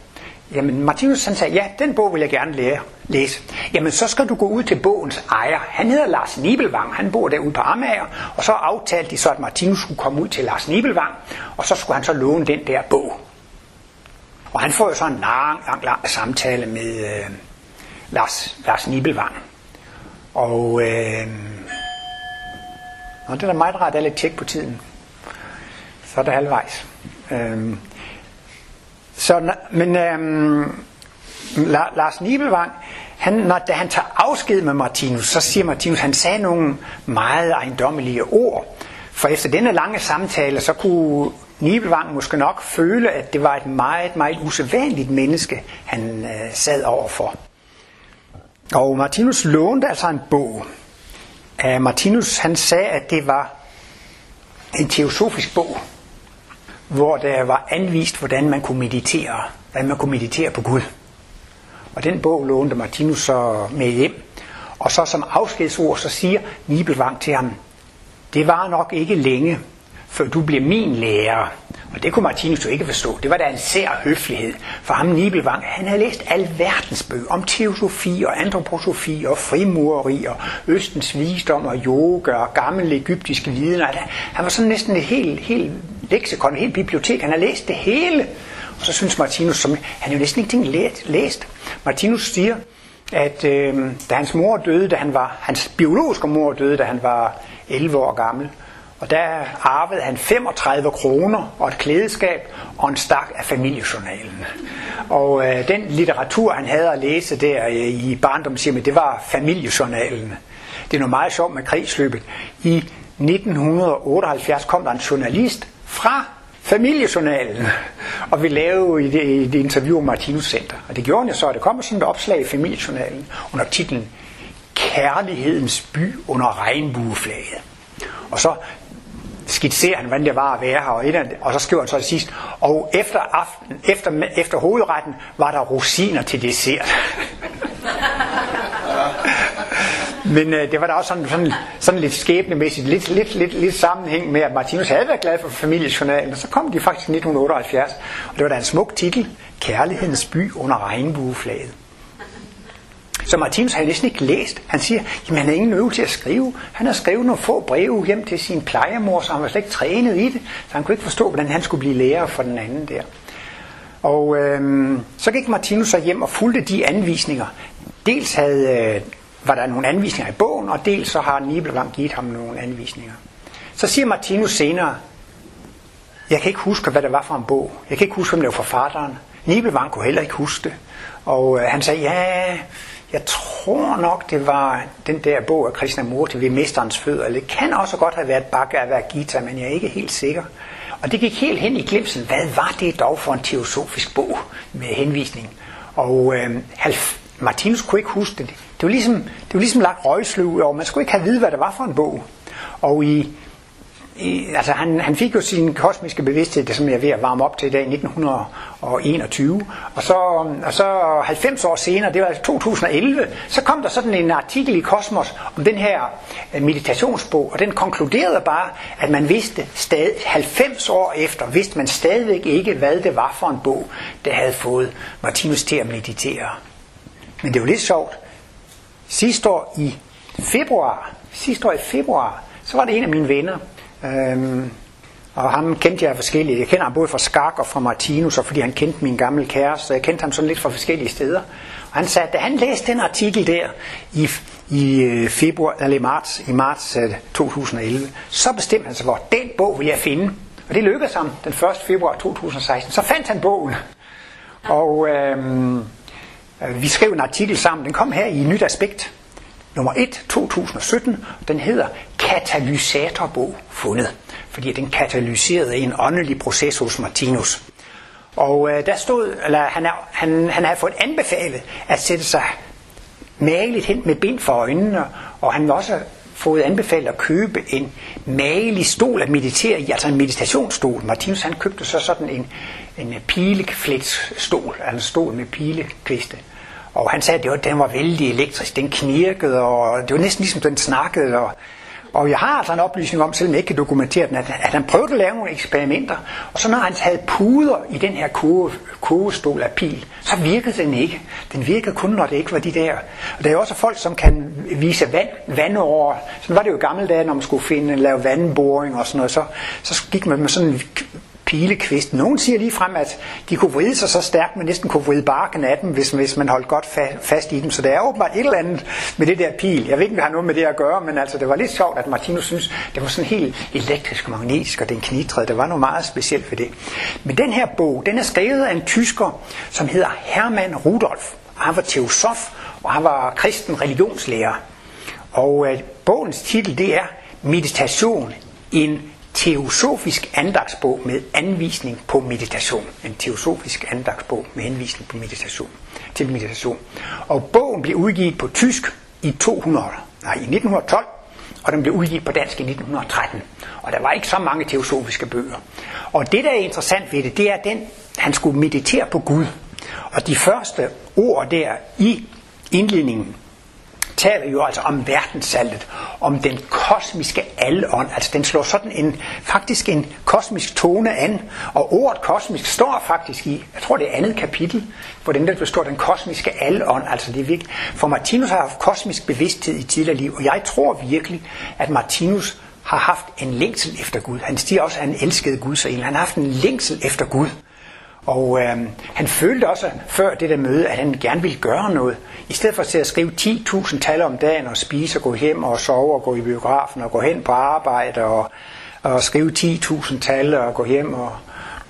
Jamen Martinus han sagde, ja, den bog vil jeg gerne lære, læse. Jamen så skal du gå ud til bogens ejer. Han hedder Lars Nibelvang, han bor derude på Amager. Og så aftalte de så, at Martinus skulle komme ud til Lars Nibelvang, og så skulle han så låne den der bog. Og han får jo så en lang, lang, lang samtale med øh, Lars, Lars Nibelvang. Og øh, og det er da meget rart, at lidt tjek på tiden. Så er det halvvejs. Øh, så, men øh, Lars Nibelvang, han, når, da han tager afsked med Martinus, så siger Martinus, han sagde nogle meget ejendommelige ord. For efter denne lange samtale, så kunne Nibelvang måske nok føle, at det var et meget, meget usædvanligt menneske, han øh, sad overfor. Og Martinus lånte altså en bog. Uh, Martinus han sagde, at det var en teosofisk bog, hvor der var anvist, hvordan man kunne meditere, hvordan man kunne meditere på Gud. Og den bog lånte Martinus så med hjem. Og så som afskedsord, så siger Nibelvang til ham, det var nok ikke længe, før du bliver min lærer. Og det kunne Martinus jo ikke forstå. Det var da en sær høflighed. For ham Nibelvang, han havde læst alverdens bøger om teosofi og antroposofi og frimureri og Østens visdom og yoga og gamle egyptiske viden. Han var sådan næsten et helt, helt leksikon, et helt bibliotek. Han har læst det hele. Og så synes Martinus, som han jo næsten ingenting læst. Martinus siger, at øh, da hans mor døde, da han var, hans biologiske mor døde, da han var 11 år gammel, og der arvede han 35 kroner og et klædeskab og en stak af familiejournalen. Og øh, den litteratur, han havde at læse der øh, i barndomshjemmet, det var familiejournalen. Det er noget meget sjovt med krigsløbet. I 1978 kom der en journalist fra familiejournalen, og vi lavede et, et interview om Martinus Center. Og det gjorde han så, at det kom sådan et opslag i familiejournalen under titlen Kærlighedens by under regnbueflaget. Og så skitserer han, hvordan det var at være her, og, et, og så skriver han så til sidst, og efter, aften, efter, efter hovedretten var der rosiner til dessert. Men øh, det var da også sådan, sådan, sådan lidt skæbnemæssigt, lidt, lidt, lidt, lidt sammenhæng med, at Martinus havde været glad for familiejournalen, og så kom de faktisk i 1978, og det var da en smuk titel, Kærlighedens by under regnbueflaget. Så Martinus har næsten ikke læst. Han siger, at han har ingen øvelse til at skrive. Han har skrevet nogle få breve hjem til sin plejemor, så han var slet ikke trænet i det. Så han kunne ikke forstå, hvordan han skulle blive lærer for den anden der. Og øh, så gik Martinus så hjem og fulgte de anvisninger. Dels havde, øh, var der nogle anvisninger i bogen, og dels så har Nibelvang givet ham nogle anvisninger. Så siger Martinus senere, jeg kan ikke huske, hvad det var for en bog. Jeg kan ikke huske, hvem det var forfatteren. Nibelvang kunne heller ikke huske det. Og øh, han sagde, ja, jeg tror nok, det var den der bog af Krishnamurti ved Mesterens Fødder. Eller det kan også godt have været Bhagavad Gita, men jeg er ikke helt sikker. Og det gik helt hen i glimsen. Hvad var det dog for en teosofisk bog med henvisning? Og øh, Martinus kunne ikke huske det. Det var ligesom, det var ligesom lagt røgsløv og Man skulle ikke have vide, hvad det var for en bog. Og i i, altså han, han fik jo sin kosmiske bevidsthed, det som jeg er ved at varme op til i dag, 1921, og så, og så 90 år senere, det var altså 2011, så kom der sådan en artikel i Kosmos om den her øh, meditationsbog, og den konkluderede bare, at man vidste stadig, 90 år efter, vidste man stadigvæk ikke, hvad det var for en bog, der havde fået Martinus til at meditere. Men det var lidt sjovt. Sidste år i februar, sidste år i februar, så var det en af mine venner, Øhm, og ham kendte jeg forskellige. Jeg kender ham både fra Skak og fra Martinus, og fordi han kendte min gamle kæreste, så jeg kendte ham sådan lidt fra forskellige steder. Og han sagde, at da han læste den artikel der i, i øh, februar, eller i marts, i marts øh, 2011, så bestemte han sig for, at den bog vil jeg finde. Og det lykkedes ham den 1. februar 2016. Så fandt han bogen. Og øhm, øh, vi skrev en artikel sammen. Den kom her i Nyt Aspekt nummer 1, 2017. Den hedder Katalysatorbog fundet, fordi den katalyserede en åndelig proces hos Martinus. Og øh, der stod, eller han, er, han, han havde fået anbefalet at sætte sig mageligt hen med bind for øjnene, og han var også fået anbefalet at købe en magelig stol at meditere i, altså en meditationsstol. Martinus han købte så sådan en, en pileflitsstol, altså en stol med pilekviste. Og han sagde, at den var vældig elektrisk, den knirkede, og det var næsten ligesom den snakkede. Og, og jeg har altså en oplysning om, selvom jeg ikke kan dokumentere den, at, at han prøvede at lave nogle eksperimenter, og så når han havde puder i den her koge, kogestol af pil, så virkede den ikke. Den virkede kun, når det ikke var de der. Og der er også folk, som kan vise vand, vand over. Sådan var det jo i gamle dage, når man skulle finde, lave vandboring og sådan noget, så, så gik man med sådan en pilekvist. Nogen siger lige frem, at de kunne vride sig så stærkt, man næsten kunne vride barken af dem, hvis, hvis man holdt godt fa- fast i dem. Så der er åbenbart et eller andet med det der pil. Jeg ved ikke, om det har noget med det at gøre, men altså, det var lidt sjovt, at Martinus synes, det var sådan helt elektrisk og magnetisk, og den knitrede. Der var noget meget specielt ved det. Men den her bog, den er skrevet af en tysker, som hedder Hermann Rudolf. Og han var teosof, og han var kristen religionslærer. Og øh, bogens titel, det er Meditation, en teosofisk andagsbog med anvisning på meditation. En teosofisk andagsbog med henvisning på meditation, til meditation. Og bogen blev udgivet på tysk i 200, nej, i 1912, og den blev udgivet på dansk i 1913. Og der var ikke så mange teosofiske bøger. Og det, der er interessant ved det, det er, at den, han skulle meditere på Gud. Og de første ord der i indledningen, taler jo altså om verdenssaltet, om den kosmiske alånd. Altså den slår sådan en, faktisk en kosmisk tone an, og ordet kosmisk står faktisk i, jeg tror det er andet kapitel, hvor den der består den kosmiske alånd. Altså det er virkelig, for Martinus har haft kosmisk bevidsthed i tidligere liv, og jeg tror virkelig, at Martinus har haft en længsel efter Gud. Han stiger også, at han elskede Gud, så han har haft en længsel efter Gud. Og øh, han følte også før det der møde, at han gerne ville gøre noget. I stedet for at skrive 10.000 tal om dagen og spise og gå hjem og sove og gå i biografen og gå hen på arbejde og, og skrive 10.000 tal og gå hjem og,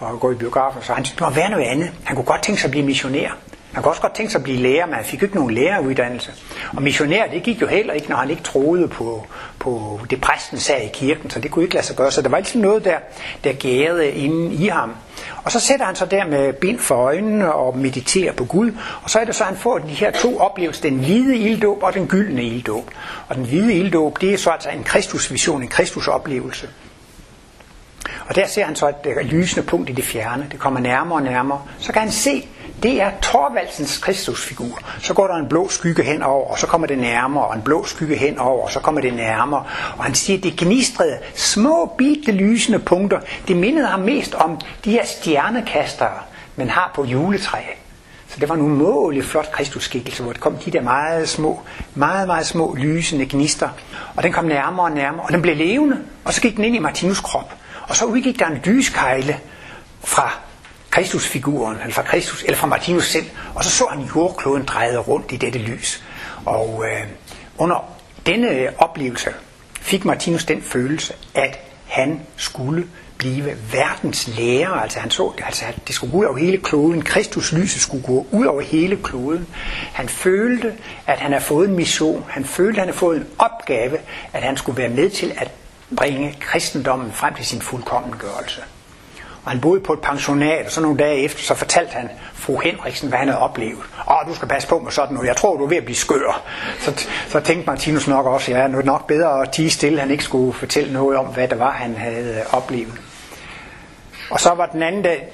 og gå i biografen. Så han syntes, det må være noget andet. Han kunne godt tænke sig at blive missionær. Man kunne også godt tænke sig at blive lærer, men han fik ikke nogen læreruddannelse. Og missionær, det gik jo heller ikke, når han ikke troede på, på det præsten sagde i kirken, så det kunne ikke lade sig gøre. Så der var altid noget der, der gærede inden i ham. Og så sætter han sig der med bind for øjnene og mediterer på Gud. Og så er det så, at han får de her to oplevelser, den hvide ilddåb og den gyldne ilddåb. Og den hvide ilddåb, det er så altså en kristusvision, en kristusoplevelse. Og der ser han så et lysende punkt i det fjerne. Det kommer nærmere og nærmere. Så kan han se det er Torvaldsens Kristusfigur. Så går der en blå skygge henover, og så kommer det nærmere, og en blå skygge henover, og så kommer det nærmere. Og han siger, at det gnistrede små, bitte lysende punkter. Det mindede ham mest om de her stjernekastere, man har på juletræet. Så det var en umådelig flot kristusskikkelse, hvor det kom de der meget små, meget, meget små lysende gnister. Og den kom nærmere og nærmere, og den blev levende, og så gik den ind i Martinus krop. Og så udgik der en lyskejle fra Kristusfiguren, eller fra Kristus, eller fra Martinus selv, og så så han jordkloden drejet rundt i dette lys. Og øh, under denne øh, oplevelse fik Martinus den følelse, at han skulle blive verdens lærer. Altså han så, altså, at det skulle gå ud over hele kloden. Kristus lyset skulle gå ud over hele kloden. Han følte, at han havde fået en mission. Han følte, at han havde fået en opgave, at han skulle være med til at bringe kristendommen frem til sin fuldkommengørelse. Og han boede på et pensionat, og så nogle dage efter, så fortalte han fru Henriksen, hvad han havde oplevet. Åh, du skal passe på med sådan noget. Jeg tror, du er ved at blive skør. Så, så tænkte Martinus nok også, ja, nu er det nok bedre at tige stille, han ikke skulle fortælle noget om, hvad det var, han havde oplevet. Og så var den anden dag,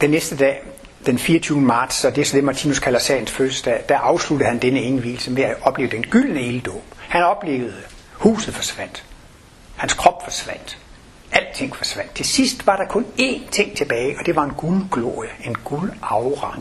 den næste dag, den 24. marts, og det er så det, Martinus kalder sagens fødselsdag, der afsluttede han denne indvielse med at opleve den gyldne ilddåb. Han oplevede, huset forsvandt. Hans krop forsvandt. Alting forsvandt. Til sidst var der kun én ting tilbage, og det var en guldglorie, en guldaura.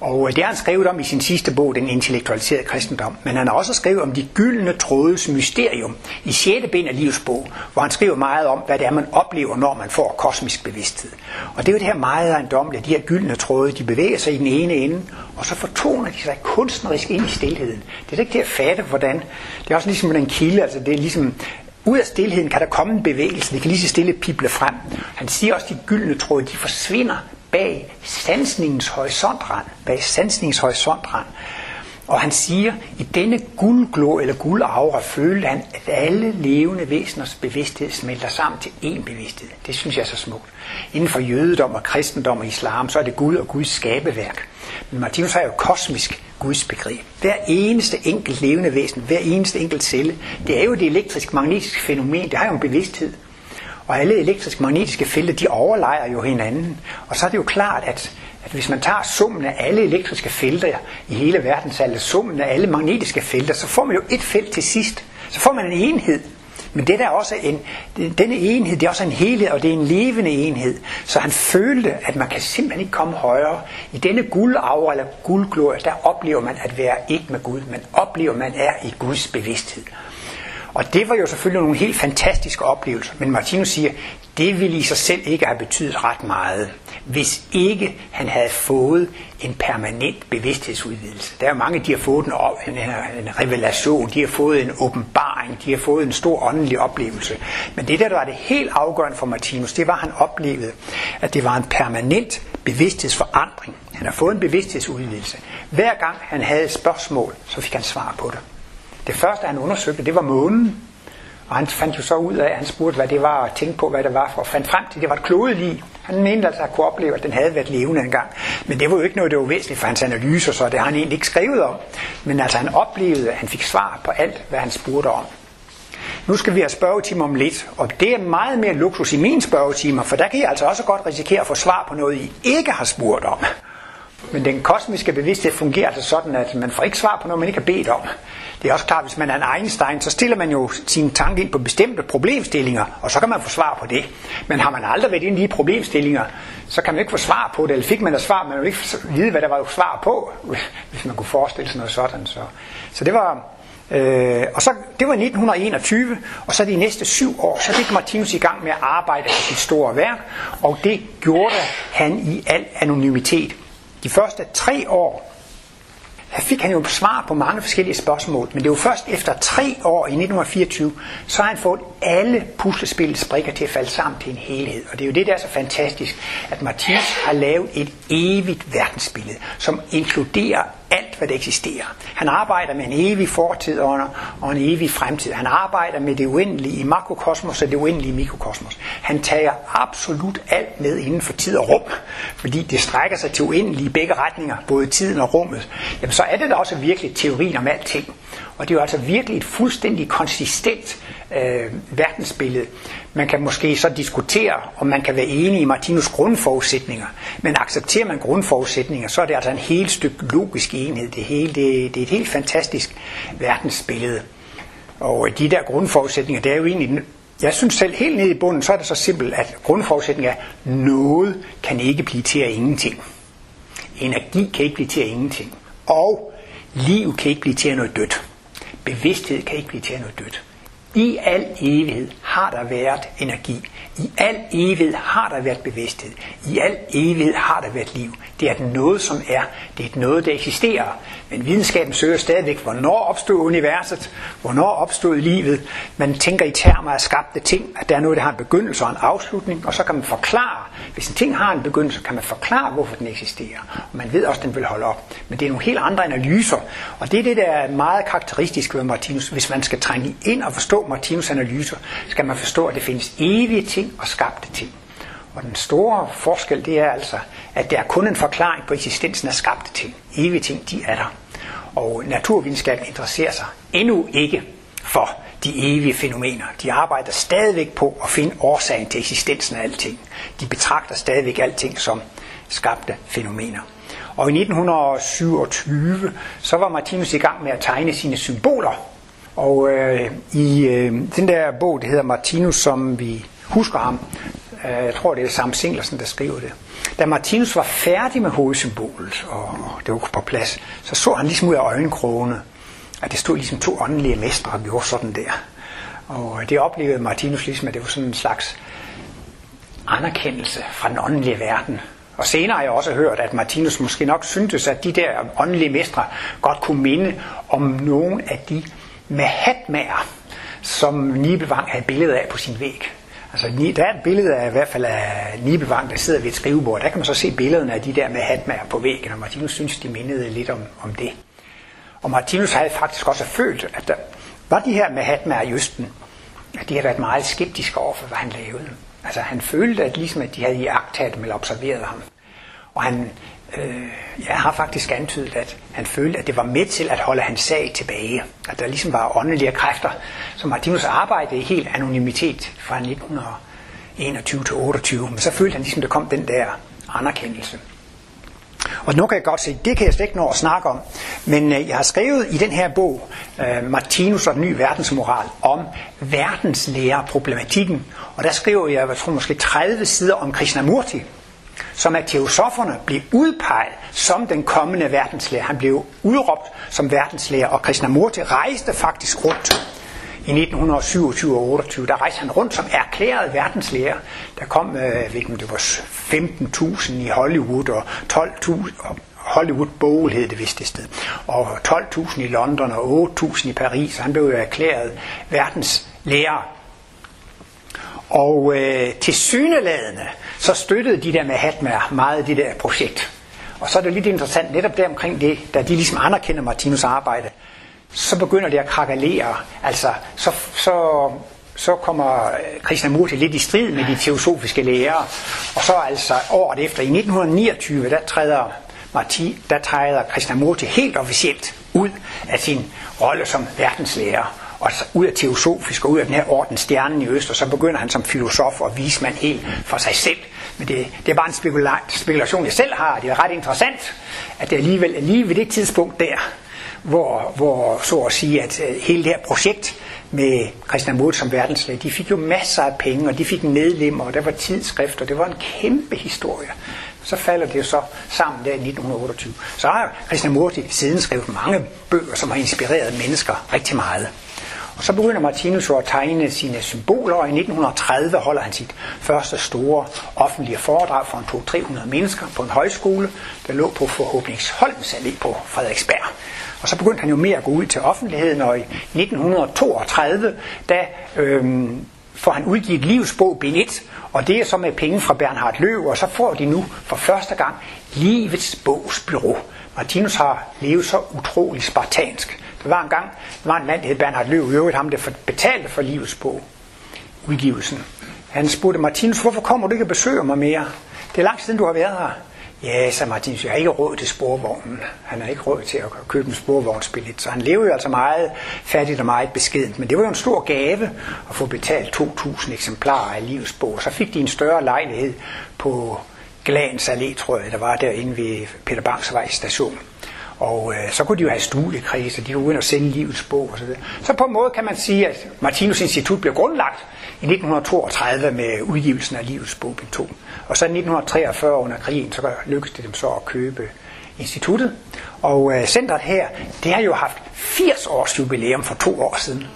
Og øh, det har han skrevet om i sin sidste bog, Den intellektualiserede kristendom. Men han har også skrevet om de gyldne trådes mysterium i 6. bind af livets bog, hvor han skriver meget om, hvad det er, man oplever, når man får kosmisk bevidsthed. Og det er jo det her meget ejendommelige, de her gyldne tråde, de bevæger sig i den ene ende, og så fortoner de sig kunstnerisk ind i stillheden. Det er ikke til at fatte, hvordan. Det er også ligesom en kilde, altså det er ligesom ud af stillheden kan der komme en bevægelse, det kan lige så stille pible frem. Han siger også, at de gyldne tråde, de forsvinder bag sansningens horisontrand, bag sansningens horisontrand. Og han siger, i denne guldglå eller guldaura følte han, at alle levende væseners bevidsthed smelter sammen til én bevidsthed. Det synes jeg er så smukt. Inden for jødedom og kristendom og islam, så er det Gud og Guds skabeværk. Men Martinus har jo kosmisk Guds begreb. Hver eneste enkelt levende væsen, hver eneste enkelt celle, det er jo det elektrisk-magnetiske fænomen, det har jo en bevidsthed. Og alle elektrisk-magnetiske felter, de overlejer jo hinanden. Og så er det jo klart, at, at hvis man tager summen af alle elektriske felter i hele verdensallet, summen af alle magnetiske felter, så får man jo et felt til sidst. Så får man en enhed. Men det der er også en, denne enhed, det er også en helhed, og det er en levende enhed. Så han følte, at man kan simpelthen ikke komme højere. I denne guldaura eller guldglorie, der oplever man at være et med Gud. Man oplever, at man er i Guds bevidsthed. Og det var jo selvfølgelig nogle helt fantastiske oplevelser, men Martinus siger, det ville i sig selv ikke have betydet ret meget, hvis ikke han havde fået en permanent bevidsthedsudvidelse. Der er mange, de har fået en, en, en revelation, de har fået en åbenbaring, de har fået en stor åndelig oplevelse. Men det der, der var det helt afgørende for Martinus, det var, at han oplevede, at det var en permanent bevidsthedsforandring. Han har fået en bevidsthedsudvidelse. Hver gang han havde et spørgsmål, så fik han svar på det. Det første, han undersøgte, det var månen. Og han fandt jo så ud af, at han spurgte, hvad det var, og tænkte på, hvad det var, for fandt frem til, at det var et klodelig. Han mente altså, at han kunne opleve, at den havde været levende engang. Men det var jo ikke noget, der var væsentligt for hans analyser, så det har han egentlig ikke skrevet om. Men altså, han oplevede, at han fik svar på alt, hvad han spurgte om. Nu skal vi have spørgetimer om lidt, og det er meget mere luksus i mine spørgetimer, for der kan I altså også godt risikere at få svar på noget, I ikke har spurgt om. Men den kosmiske bevidsthed fungerer altså sådan, at man får ikke svar på noget, man ikke har bedt om. Det er også klart, hvis man er en Einstein, så stiller man jo sin tanke ind på bestemte problemstillinger, og så kan man få svar på det. Men har man aldrig været inde i de problemstillinger, så kan man ikke få svar på det, eller fik man et svar, man vil ikke vide, hvad der var svar på, hvis man kunne forestille sig noget sådan. Så, så det var, Øh, og så, det var 1921, og så de næste syv år, så gik Martinus i gang med at arbejde på sit store værk, og det gjorde han i al anonymitet. De første tre år, her fik han jo svar på mange forskellige spørgsmål, men det var først efter tre år i 1924, så har han fået alle puslespillets brikker til at falde sammen til en helhed. Og det er jo det, der er så fantastisk, at Matisse har lavet et evigt verdensbillede, som inkluderer alt, hvad der eksisterer. Han arbejder med en evig fortid og en evig fremtid. Han arbejder med det uendelige i makrokosmos og det uendelige i mikrokosmos. Han tager absolut alt med inden for tid og rum, fordi det strækker sig til uendelige i begge retninger, både tiden og rummet. Jamen så er det da også virkelig teorien om alting. Og det er jo altså virkelig et fuldstændig konsistent øh, verdensbillede. Man kan måske så diskutere, om man kan være enig i Martinus grundforudsætninger, men accepterer man grundforudsætninger, så er det altså en helt stykke logisk enhed. Det, hele, det, det er et helt fantastisk verdensbillede. Og de der grundforudsætninger, det er jo egentlig jeg synes selv helt ned i bunden, så er det så simpelt, at grundforudsætningen er, noget kan ikke blive til af ingenting. Energi kan ikke blive til af ingenting. Og liv kan ikke blive til af noget dødt. Bevidsthed kan ikke blive til af noget dødt. I al evighed har der været energi. I al evighed har der været bevidsthed. I al evighed har der været liv. Det er noget, som er. Det er noget, der eksisterer. Men videnskaben søger stadigvæk, hvornår opstod universet? Hvornår opstod livet? Man tænker i termer af skabte ting, at der er noget, der har en begyndelse og en afslutning, og så kan man forklare, hvis en ting har en begyndelse, kan man forklare, hvorfor den eksisterer. Og man ved også, at den vil holde op. Men det er nogle helt andre analyser, og det er det, der er meget karakteristisk ved Martinus. Hvis man skal trænge ind og forstå Martinus analyser, skal man forstå, at det findes evige ting og skabte ting. Og den store forskel, det er altså, at der er kun en forklaring på eksistensen af skabte ting. Evige ting, de er der. Og naturvidenskaben interesserer sig endnu ikke for de evige fænomener. De arbejder stadigvæk på at finde årsagen til eksistensen af alting. De betragter stadigvæk alting som skabte fænomener. Og i 1927, så var Martinus i gang med at tegne sine symboler. Og øh, i øh, den der bog, det hedder Martinus, som vi husker ham, Øh, jeg tror det er Sam Singlersen, der skriver det. Da Martinus var færdig med hovedsymbolet, og det var på plads, så så han ligesom ud af øjenkrogene, at det stod ligesom to åndelige mestre og gjorde sådan der. Og det oplevede Martinus ligesom, at det var sådan en slags anerkendelse fra den åndelige verden. Og senere har jeg også hørt, at Martinus måske nok syntes, at de der åndelige mestre godt kunne minde om nogle af de mahatmaer, som Nibelvang havde billedet af på sin væg. Altså, der er et billede af i hvert fald af Nibelvang, der sidder ved et skrivebord. Der kan man så se billederne af de der med hatmager på væggen, og Martinus synes, de mindede lidt om, om det. Og Martinus havde faktisk også følt, at der var de her med hatmager i Østen, at de havde været meget skeptiske over for, hvad han lavede. Altså han følte, at ligesom at de havde iagtaget dem eller observeret ham. Og han øh, jeg har faktisk antydet, at han følte, at det var med til at holde hans sag tilbage. At der ligesom var åndelige kræfter, som Martinus arbejdede i helt anonymitet fra 1921 til 28. Men så følte han ligesom, der kom den der anerkendelse. Og nu kan jeg godt se, det kan jeg slet ikke nå at snakke om, men øh, jeg har skrevet i den her bog, øh, Martinus og den nye verdensmoral, om verdenslærerproblematikken. Og der skriver jeg, jeg tror måske 30 sider om Krishnamurti, som af teosoferne blev udpeget som den kommende verdenslærer. Han blev udråbt som verdenslærer, og Krishnamurti rejste faktisk rundt i 1927 og 28, der rejste han rundt som erklæret verdenslærer. Der kom, øh, ved det var 15.000 i Hollywood og 12.000, Hollywood Bowl hed det vist det sted, og 12.000 i London og 8.000 i Paris. Han blev jo erklæret verdenslærer. Og øh, til syneladende, så støttede de der med Hatmer meget det der projekt. Og så er det lidt interessant, netop der omkring det, da de ligesom anerkender Martinus arbejde, så begynder det at krakalere. Altså, så, så, så kommer Krishnamurti lidt i strid med de teosofiske lærere. Og så altså året efter, i 1929, der træder, Marti, der træder Krishnamurti helt officielt ud af sin rolle som verdenslærer og så ud af teosofisk og ud af den her orden stjernen i øst, og så begynder han som filosof og vismand helt for sig selv. Men det, det er bare en spekula- spekulation, jeg selv har. Det er ret interessant, at det alligevel lige ved det tidspunkt der, hvor, hvor så at sige, at øh, hele det her projekt med Krishnamurti som verdenslæge, de fik jo masser af penge, og de fik medlemmer, og der var tidsskrifter, det var en kæmpe historie. Så falder det jo så sammen der i 1928. Så har Krishnamurti siden skrevet mange bøger, som har inspireret mennesker rigtig meget. Og så begynder Martinus at tegne sine symboler, og i 1930 holder han sit første store offentlige foredrag for en 200-300 mennesker på en højskole, der lå på Forhåbningsholms Allé på Frederiksberg. Og så begyndte han jo mere at gå ud til offentligheden, og i 1932, da øhm, får han udgivet Livsbog bind 1, og det er så med penge fra Bernhard Løv, og så får de nu for første gang Livets Bogsbyrå. Martinus har levet så utrolig spartansk. Der var en gang, der var en mand, der hed Bernhard Løv, i øvrigt ham, der betalte for livets bog, udgivelsen. Han spurgte Martinus, hvorfor kommer du ikke og besøger mig mere? Det er lang siden, du har været her. Ja, sagde Martinus, jeg har ikke råd til sporvognen. Han har ikke råd til at købe en sporvognsbillet. Så han levede jo altså meget fattigt og meget beskedent. Men det var jo en stor gave at få betalt 2.000 eksemplarer af livets bog. Så fik de en større lejlighed på Glans Allé, tror jeg, der var derinde ved Peter Bangsvej station. Og øh, så kunne de jo have studiekredse, de kunne gå og sende livets bog osv. Så, så på en måde kan man sige, at Martinus Institut blev grundlagt i 1932 med udgivelsen af livets bog, 2. Og så i 1943 under krigen, så lykkedes det dem så at købe instituttet. Og øh, centret her, det har jo haft 80 års jubilæum for to år siden.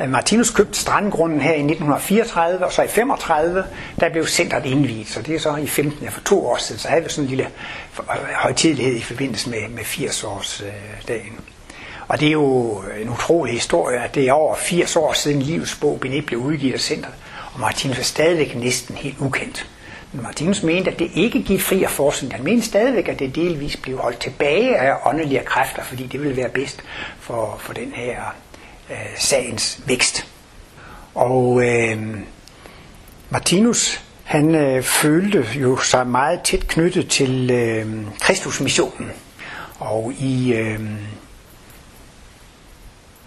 Øh, Martinus købte strandgrunden her i 1934, og så i 35, der blev centret indviet, så det er så i 15, for to år siden, så havde vi sådan en lille højtidlighed øh, højtidelighed i forbindelse med, med 80 års øh, dagen. Og det er jo en utrolig historie, at det er over 80 år siden livets bog Benet blev udgivet af centret, og Martinus er stadigvæk næsten helt ukendt. Men Martinus mente, at det ikke gik fri af forskning. Han mente stadigvæk, at det delvis blev holdt tilbage af åndelige kræfter, fordi det ville være bedst for, for den her øh, sagens vækst. Og øh, Martinus, han øh, følte jo sig meget tæt knyttet til øh, Kristusmissionen. Og i øh,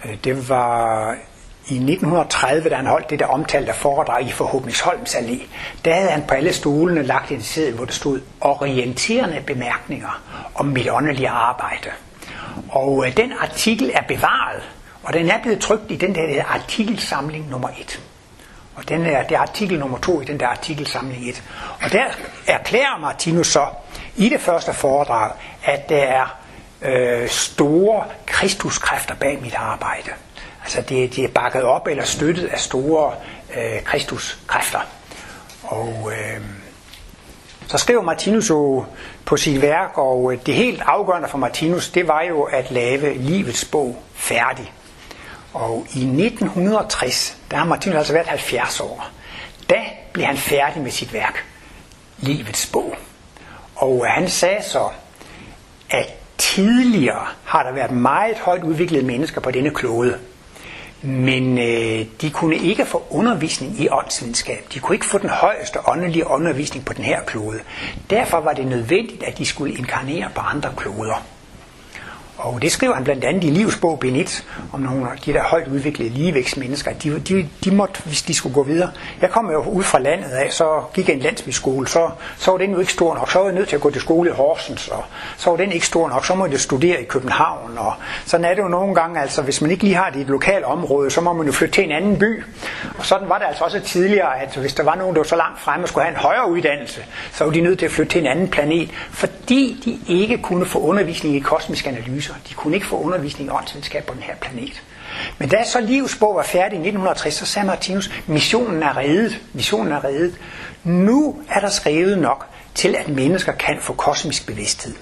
øh det var i 1930, da han holdt det der omtalte foredrag i Forhåbningsholms Allé, der havde han på alle stolene lagt en seddel, hvor der stod orienterende bemærkninger om mit åndelige arbejde. Og øh, den artikel er bevaret, og den er blevet trykt i den der artikelsamling nummer 1. Og den er, det er artikel nummer 2 i den der artikelsamling 1. Og der erklærer Martinus så i det første foredrag, at der er øh, store kristuskræfter bag mit arbejde. Altså det, det er bakket op eller støttet af store øh, kristuskræfter. Og øh, så skriver Martinus jo på sit værk, og øh, det helt afgørende for Martinus, det var jo at lave livets bog færdig. Og i 1960, der har Martinus altså været 70 år, da blev han færdig med sit værk, Livets bog. Og øh, han sagde så, at tidligere har der været meget højt udviklede mennesker på denne klode. Men øh, de kunne ikke få undervisning i åndsvidenskab. De kunne ikke få den højeste åndelige undervisning på den her klode. Derfor var det nødvendigt, at de skulle inkarnere på andre kloder. Og det skriver han blandt andet i Livsbog Benit, om nogle af de der højt udviklede ligevækstmennesker. De, de, de måtte, hvis de skulle gå videre. Jeg kom jo ud fra landet af, så gik jeg i en landsbyskole, så, så var den jo ikke stor nok. Så var jeg nødt til at gå til skole i Horsens, og så var den ikke stor nok. Så måtte jeg studere i København. Og sådan er det jo nogle gange, altså hvis man ikke lige har det i et lokalt område, så må man jo flytte til en anden by. Og sådan var det altså også tidligere, at hvis der var nogen, der var så langt fremme og skulle have en højere uddannelse, så var de nødt til at flytte til en anden planet, fordi de ikke kunne få undervisning i kosmisk analyse analyser. De kunne ikke få undervisning i åndsvidenskab på den her planet. Men da så livsbog var færdig i 1960, så sagde Martinus, missionen er reddet. Missionen er reddet. Nu er der skrevet nok til, at mennesker kan få kosmisk bevidsthed.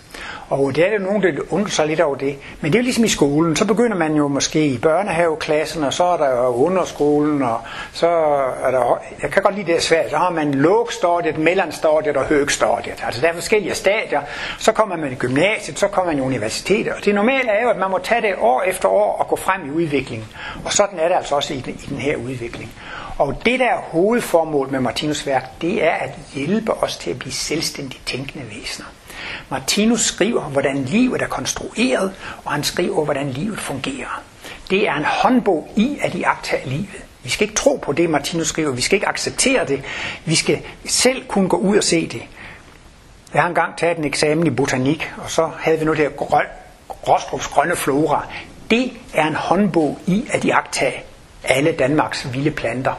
Og det er der nogen, der undrer sig lidt over det. Men det er jo ligesom i skolen. Så begynder man jo måske i børnehaveklassen, og så er der jo underskolen, og så er der, jeg kan godt lide det er svært, så har man lågstadiet, mellemstadiet og høgstadiet. Altså der er forskellige stadier. Så kommer man i gymnasiet, så kommer man i universitetet. Og det normale er jo, at man må tage det år efter år og gå frem i udviklingen. Og sådan er det altså også i den, i den her udvikling. Og det der er hovedformål med Martinus værk, det er at hjælpe os til at blive selvstændigt tænkende væsener. Martinus skriver, hvordan livet er konstrueret, og han skriver, hvordan livet fungerer. Det er en håndbog i at iagtage livet. Vi skal ikke tro på det, Martinus skriver. Vi skal ikke acceptere det. Vi skal selv kunne gå ud og se det. Jeg har engang taget en eksamen i botanik, og så havde vi nu det her grøn, Rostrups grønne flora. Det er en håndbog i at iagtage alle Danmarks vilde planter.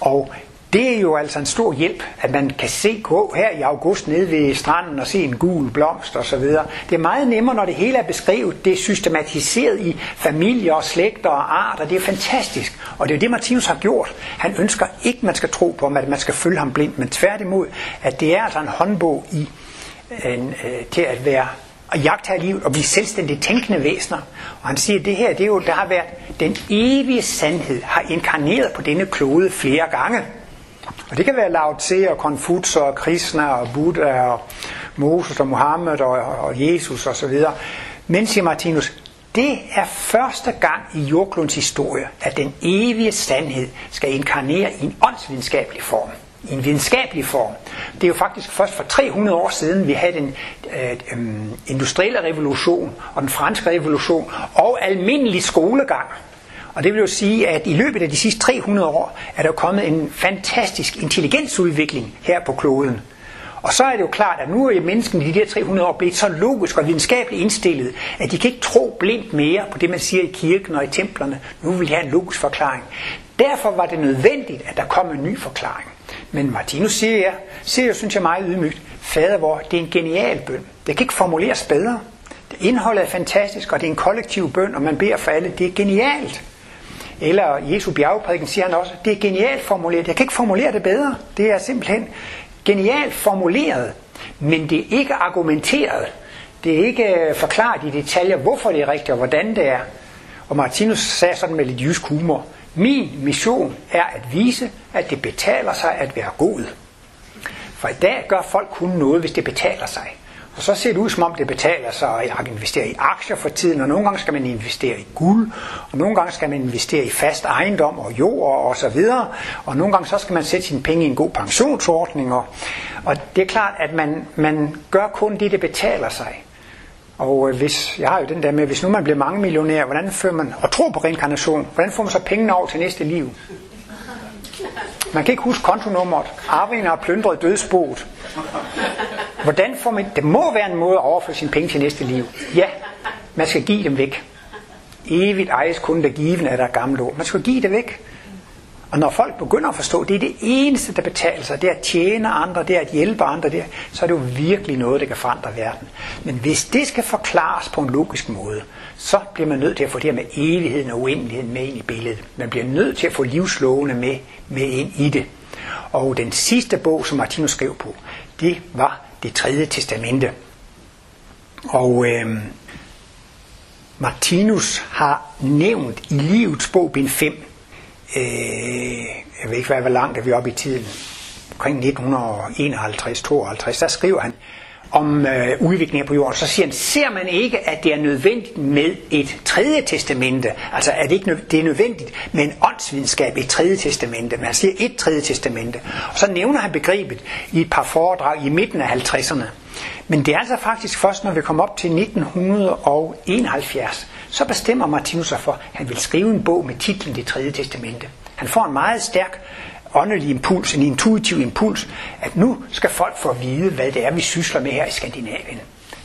Og det er jo altså en stor hjælp, at man kan se gå her i august nede ved stranden og se en gul blomst og så videre. Det er meget nemmere, når det hele er beskrevet. Det er systematiseret i familier og slægter og arter. Det er fantastisk. Og det er det, Martinus har gjort. Han ønsker ikke, at man skal tro på ham, at man skal følge ham blindt, men tværtimod, at det er altså en håndbog i, en, øh, til at være at jagte livet og blive selvstændigt tænkende væsener. Og han siger, at det her, det er jo, der har været den evige sandhed, har inkarneret på denne klode flere gange. Og det kan være Lao Tse og Konfuts og Krishna og Buddha og Moses og Muhammed og, og Jesus osv. Men, siger Martinus, det er første gang i jordklodens historie, at den evige sandhed skal inkarnere i en åndsvidenskabelig form. i en videnskabelig form. Det er jo faktisk først for 300 år siden, vi havde den øh, øh, industrielle revolution og den franske revolution og almindelig skolegang. Og det vil jo sige, at i løbet af de sidste 300 år er der kommet en fantastisk intelligensudvikling her på kloden. Og så er det jo klart, at nu er mennesken i de der 300 år blevet så logisk og videnskabeligt indstillet, at de kan ikke tro blindt mere på det, man siger i kirken og i templerne. Nu vil de have en logisk forklaring. Derfor var det nødvendigt, at der kom en ny forklaring. Men Martinus siger, jeg, siger jeg, synes jeg meget ydmygt, fader vor, det er en genial bøn. Det kan ikke formuleres bedre. Det indholdet er fantastisk, og det er en kollektiv bøn, og man beder for alle. Det er genialt. Eller Jesu bjergprædiken siger han også, det er genialt formuleret. Jeg kan ikke formulere det bedre. Det er simpelthen genialt formuleret, men det er ikke argumenteret. Det er ikke øh, forklaret i detaljer, hvorfor det er rigtigt og hvordan det er. Og Martinus sagde sådan med lidt jysk humor, min mission er at vise, at det betaler sig at være god. For i dag gør folk kun noget, hvis det betaler sig. Og så ser det ud som om det betaler sig at investere i aktier for tiden, og nogle gange skal man investere i guld, og nogle gange skal man investere i fast ejendom og jord og så videre, og nogle gange så skal man sætte sine penge i en god pensionsordning, og, og det er klart, at man, man gør kun det, det betaler sig. Og øh, hvis, jeg har jo den der med, hvis nu man bliver mange millionær, hvordan fører man, og tror på reinkarnation, hvordan får man så pengene over til næste liv? Man kan ikke huske kontonummeret. Arvingen har plyndret dødsboet. Hvordan får man... Det må være en måde at overføre sine penge til næste liv. Ja, man skal give dem væk. Evigt ejes kun der given af der gamle ord. Man skal give det væk. Og når folk begynder at forstå, det er det eneste, der betaler sig, det er at tjene andre, det er at hjælpe andre, det er, så er det jo virkelig noget, der kan forandre verden. Men hvis det skal forklares på en logisk måde, så bliver man nødt til at få det her med evigheden og uendeligheden med ind i billedet. Man bliver nødt til at få livslovene med, med ind i det. Og den sidste bog, som Martinus skrev på, det var det tredje testamente. Og øh, Martinus har nævnt i livets bog, bind 5, øh, jeg ved ikke, hvad, hvor langt er vi oppe i tiden, omkring 1951-52, der skriver han, om øh, udviklingen på jorden, så siger han, ser man ikke, at det er nødvendigt med et tredje testamente, altså er det ikke det er nødvendigt med en åndsvidenskab, et tredje testamente, men han siger et tredje testamente. Og så nævner han begrebet i et par foredrag i midten af 50'erne. Men det er altså faktisk først, når vi kommer op til 1971, så bestemmer Martinus sig for, at han vil skrive en bog med titlen Det tredje testamente. Han får en meget stærk åndelig impuls, en intuitiv impuls, at nu skal folk få at vide, hvad det er, vi sysler med her i Skandinavien.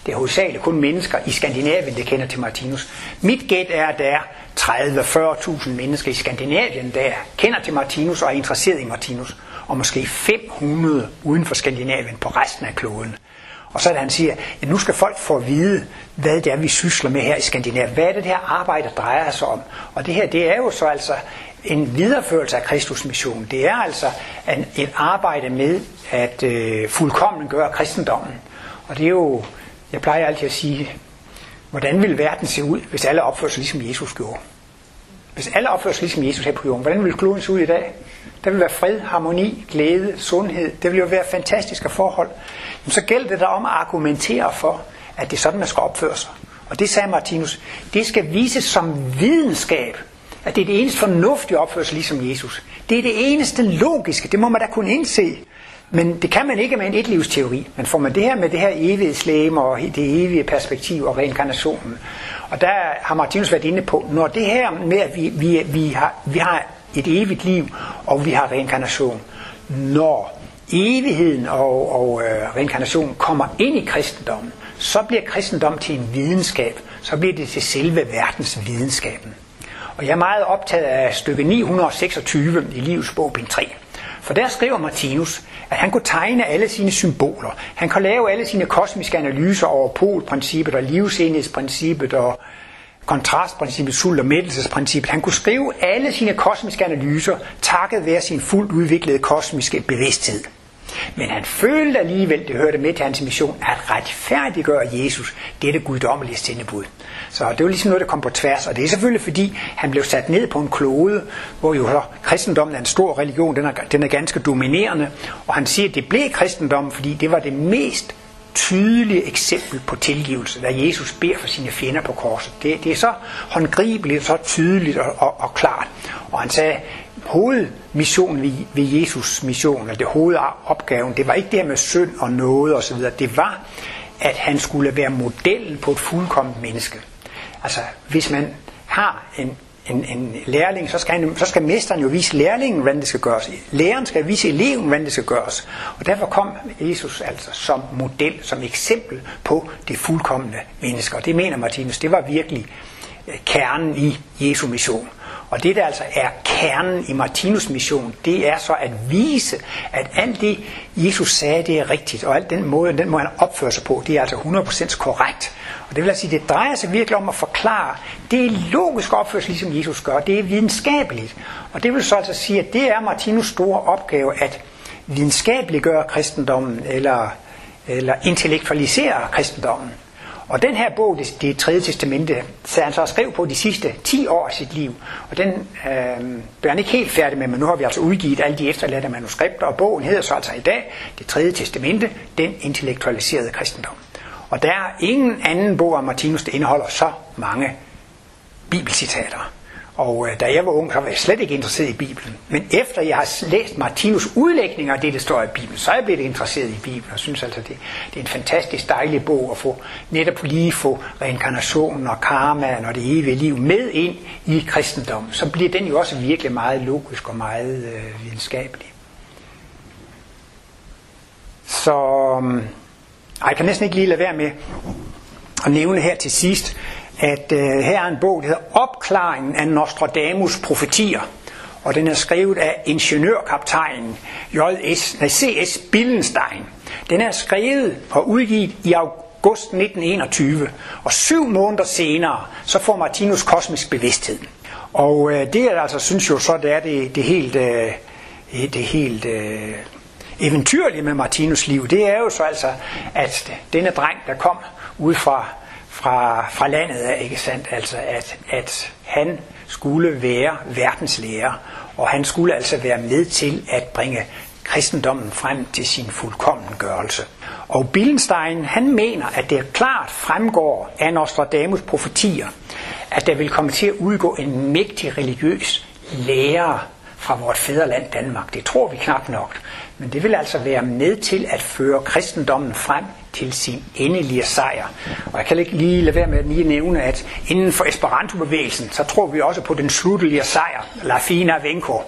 Det er hovedsageligt kun mennesker i Skandinavien, der kender til Martinus. Mit gæt er, at der er 30-40.000 mennesker i Skandinavien, der kender til Martinus og er interesseret i Martinus. Og måske 500 uden for Skandinavien på resten af kloden. Og så er det, han siger, at nu skal folk få at vide, hvad det er, vi sysler med her i Skandinavien. Hvad er det, det her arbejde drejer sig om? Og det her, det er jo så altså en videreførelse af Kristus mission. Det er altså en, et arbejde med at øh, fuldkommen gøre kristendommen. Og det er jo, jeg plejer altid at sige, hvordan vil verden se ud, hvis alle opførte sig ligesom Jesus gjorde? Hvis alle opførte sig ligesom Jesus her på jorden, hvordan vil kloden se ud i dag? Der vil være fred, harmoni, glæde, sundhed. Det vil jo være fantastiske forhold. Men så gælder det der om at argumentere for, at det er sådan, man skal opføre sig. Og det sagde Martinus, det skal vises som videnskab, at det er det eneste fornuftige opførsel ligesom Jesus. Det er det eneste logiske, det må man da kunne indse. Men det kan man ikke med en etlivsteori. Men får man det her med det her evige slæme og det evige perspektiv og reinkarnationen. Og der har Martinus været inde på, når det her med, at vi, vi, vi, har, vi har et evigt liv, og vi har reinkarnation. Når evigheden og, og øh, reinkarnationen kommer ind i kristendommen, så bliver kristendom til en videnskab. Så bliver det til selve verdens videnskaben. Og jeg er meget optaget af stykke 926 i Livets bog, bind 3. For der skriver Martinus, at han kunne tegne alle sine symboler. Han kunne lave alle sine kosmiske analyser over polprincippet og livsenhedsprincippet og kontrastprincippet, sult- og mættelsesprincippet. Han kunne skrive alle sine kosmiske analyser takket være sin fuldt udviklede kosmiske bevidsthed. Men han følte alligevel, det hørte med til hans mission, at retfærdiggøre Jesus, dette guddommelige sendebud. Så det var ligesom noget, der kom på tværs, og det er selvfølgelig fordi, han blev sat ned på en klode, hvor jo så kristendommen er en stor religion, den er, den er ganske dominerende, og han siger, at det blev kristendommen, fordi det var det mest tydelige eksempel på tilgivelse, da Jesus beder for sine fjender på korset. Det, det er så håndgribeligt, så tydeligt og, og, og klart. Og han sagde, hovedmissionen ved, ved Jesus mission, eller det hovedopgaven, det var ikke det her med synd og noget osv., det var, at han skulle være modellen på et fuldkomment menneske. Altså, hvis man har en, en, en lærling, så skal, han, så skal mesteren jo vise lærlingen, hvordan det skal gøres. Læreren skal vise eleven, hvordan det skal gøres. Og derfor kom Jesus altså som model, som eksempel på det fuldkommende menneske. Og det mener Martinus, det var virkelig eh, kernen i Jesu mission. Og det der altså er kernen i Martinus mission, det er så at vise, at alt det Jesus sagde, det er rigtigt, og alt den måde, den måde han opfører sig på, det er altså 100% korrekt. Og det vil altså sige, det drejer sig virkelig om at forklare, det er logisk opførsel, ligesom Jesus gør, det er videnskabeligt. Og det vil så altså sige, at det er Martinus store opgave, at videnskabeliggøre kristendommen, eller, eller intellektualisere kristendommen. Og den her bog, det, det tredje testamente, så han så skrev på de sidste 10 år af sit liv. Og den øh, blev han ikke helt færdig med, men nu har vi altså udgivet alle de efterladte manuskripter, og bogen hedder så altså i dag, det tredje testamente, den intellektualiserede kristendom. Og der er ingen anden bog af Martinus, der indeholder så mange bibelcitater. Og øh, da jeg var ung, så var jeg slet ikke interesseret i Bibelen. Men efter jeg har læst Martinus udlægninger af det, der står i Bibelen, så er jeg blevet interesseret i Bibelen, og synes altså, det, det er en fantastisk dejlig bog at få netop lige få reinkarnationen og karmaen og det evige liv med ind i kristendommen. Så bliver den jo også virkelig meget logisk og meget øh, videnskabelig. Så øh, jeg kan næsten ikke lige lade være med at nævne her til sidst, at øh, her er en bog, der hedder Opklaringen af Nostradamus profetier. Og den er skrevet af ingeniørkaptajnen J.S. C.S. Billenstein. Den er skrevet og udgivet i august 1921, og syv måneder senere, så får Martinus kosmisk bevidsthed. Og øh, det er altså, synes jo så, det er det, det helt, øh, det helt øh, eventyrlige med Martinus liv, det er jo så altså, at denne dreng, der kom ud fra fra, fra landet af, ikke sandt? Altså, at, at han skulle være verdenslærer, og han skulle altså være med til at bringe kristendommen frem til sin fuldkommengørelse. Og Billenstein, han mener, at det klart fremgår af Nostradamus profetier, at der vil komme til at udgå en mægtig religiøs lærer fra vort fædreland Danmark. Det tror vi knap nok. Men det vil altså være med til at føre kristendommen frem til sin endelige sejr. Og jeg kan ikke lige lade være med at lige nævne, at inden for Esperanto-bevægelsen, så tror vi også på den sluttelige sejr, La Fina Venko.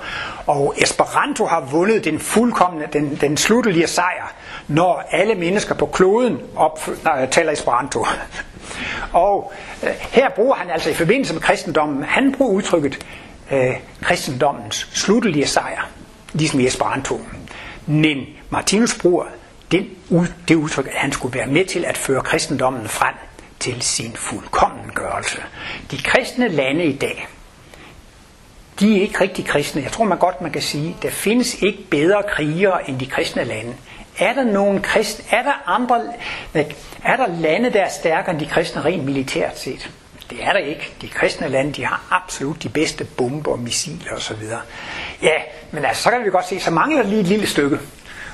Og Esperanto har vundet den fuldkommende, den, den sluttelige sejr, når alle mennesker på kloden op, nej, taler Esperanto. Og øh, her bruger han altså i forbindelse med kristendommen, han bruger udtrykket øh, kristendommens sluttelige sejr, ligesom i Esperanto. Men Martinus bruger den, det udtryk, at han skulle være med til at føre kristendommen frem til sin fuldkommengørelse. De kristne lande i dag, de er ikke rigtig kristne. Jeg tror man godt man kan sige, der findes ikke bedre krigere end de kristne lande. Er der nogen kristne, er der andre, er der lande, der er stærkere end de kristne rent militært set? Det er der ikke. De kristne lande, de har absolut de bedste bomber, missiler osv. Ja, men altså, så kan vi godt se, så mangler lige et lille stykke.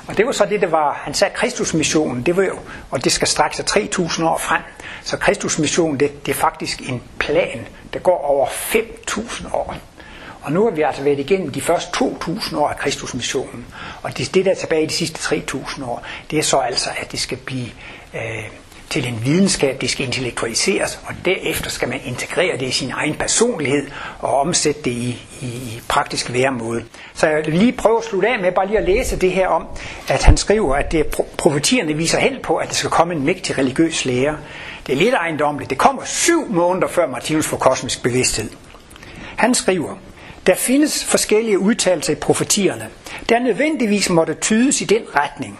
Og det var så det, der var, han sagde Kristusmissionen, det var jo, og det skal strække sig 3.000 år frem. Så Kristusmissionen, det, det er faktisk en plan, der går over 5.000 år. Og nu har vi altså været igennem de første 2.000 år af Kristusmissionen. Og det, det der er tilbage i de sidste 3.000 år, det er så altså, at det skal blive øh, til en videnskab, det skal intellektualiseres, og derefter skal man integrere det i sin egen personlighed og omsætte det i, i, i praktisk væremåde. Så jeg vil lige prøve at slutte af med bare lige at læse det her om, at han skriver, at det profetierne viser hen på, at der skal komme en mægtig religiøs lærer. Det er lidt ejendomligt. Det kommer syv måneder før Martinus får kosmisk bevidsthed. Han skriver, der findes forskellige udtalelser i profetierne, der nødvendigvis måtte tydes i den retning,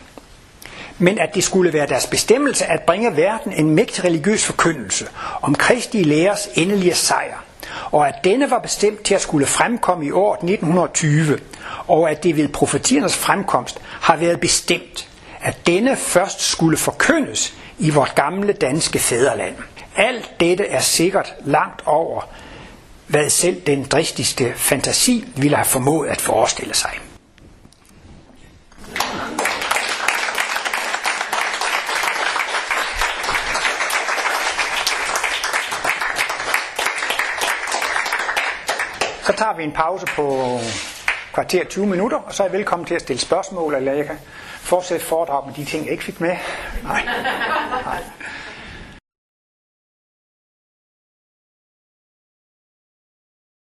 men at det skulle være deres bestemmelse at bringe verden en mægtig religiøs forkyndelse om Kristi læres endelige sejr, og at denne var bestemt til at skulle fremkomme i år 1920, og at det ved profetiernes fremkomst har været bestemt, at denne først skulle forkyndes i vort gamle danske fædreland. Alt dette er sikkert langt over, hvad selv den dristigste fantasi ville have formået at forestille sig. Så tager vi en pause på kvarter 20 minutter, og så er jeg velkommen til at stille spørgsmål, eller jeg kan fortsætte foredrag med de ting, jeg ikke fik med. Nej. Nej.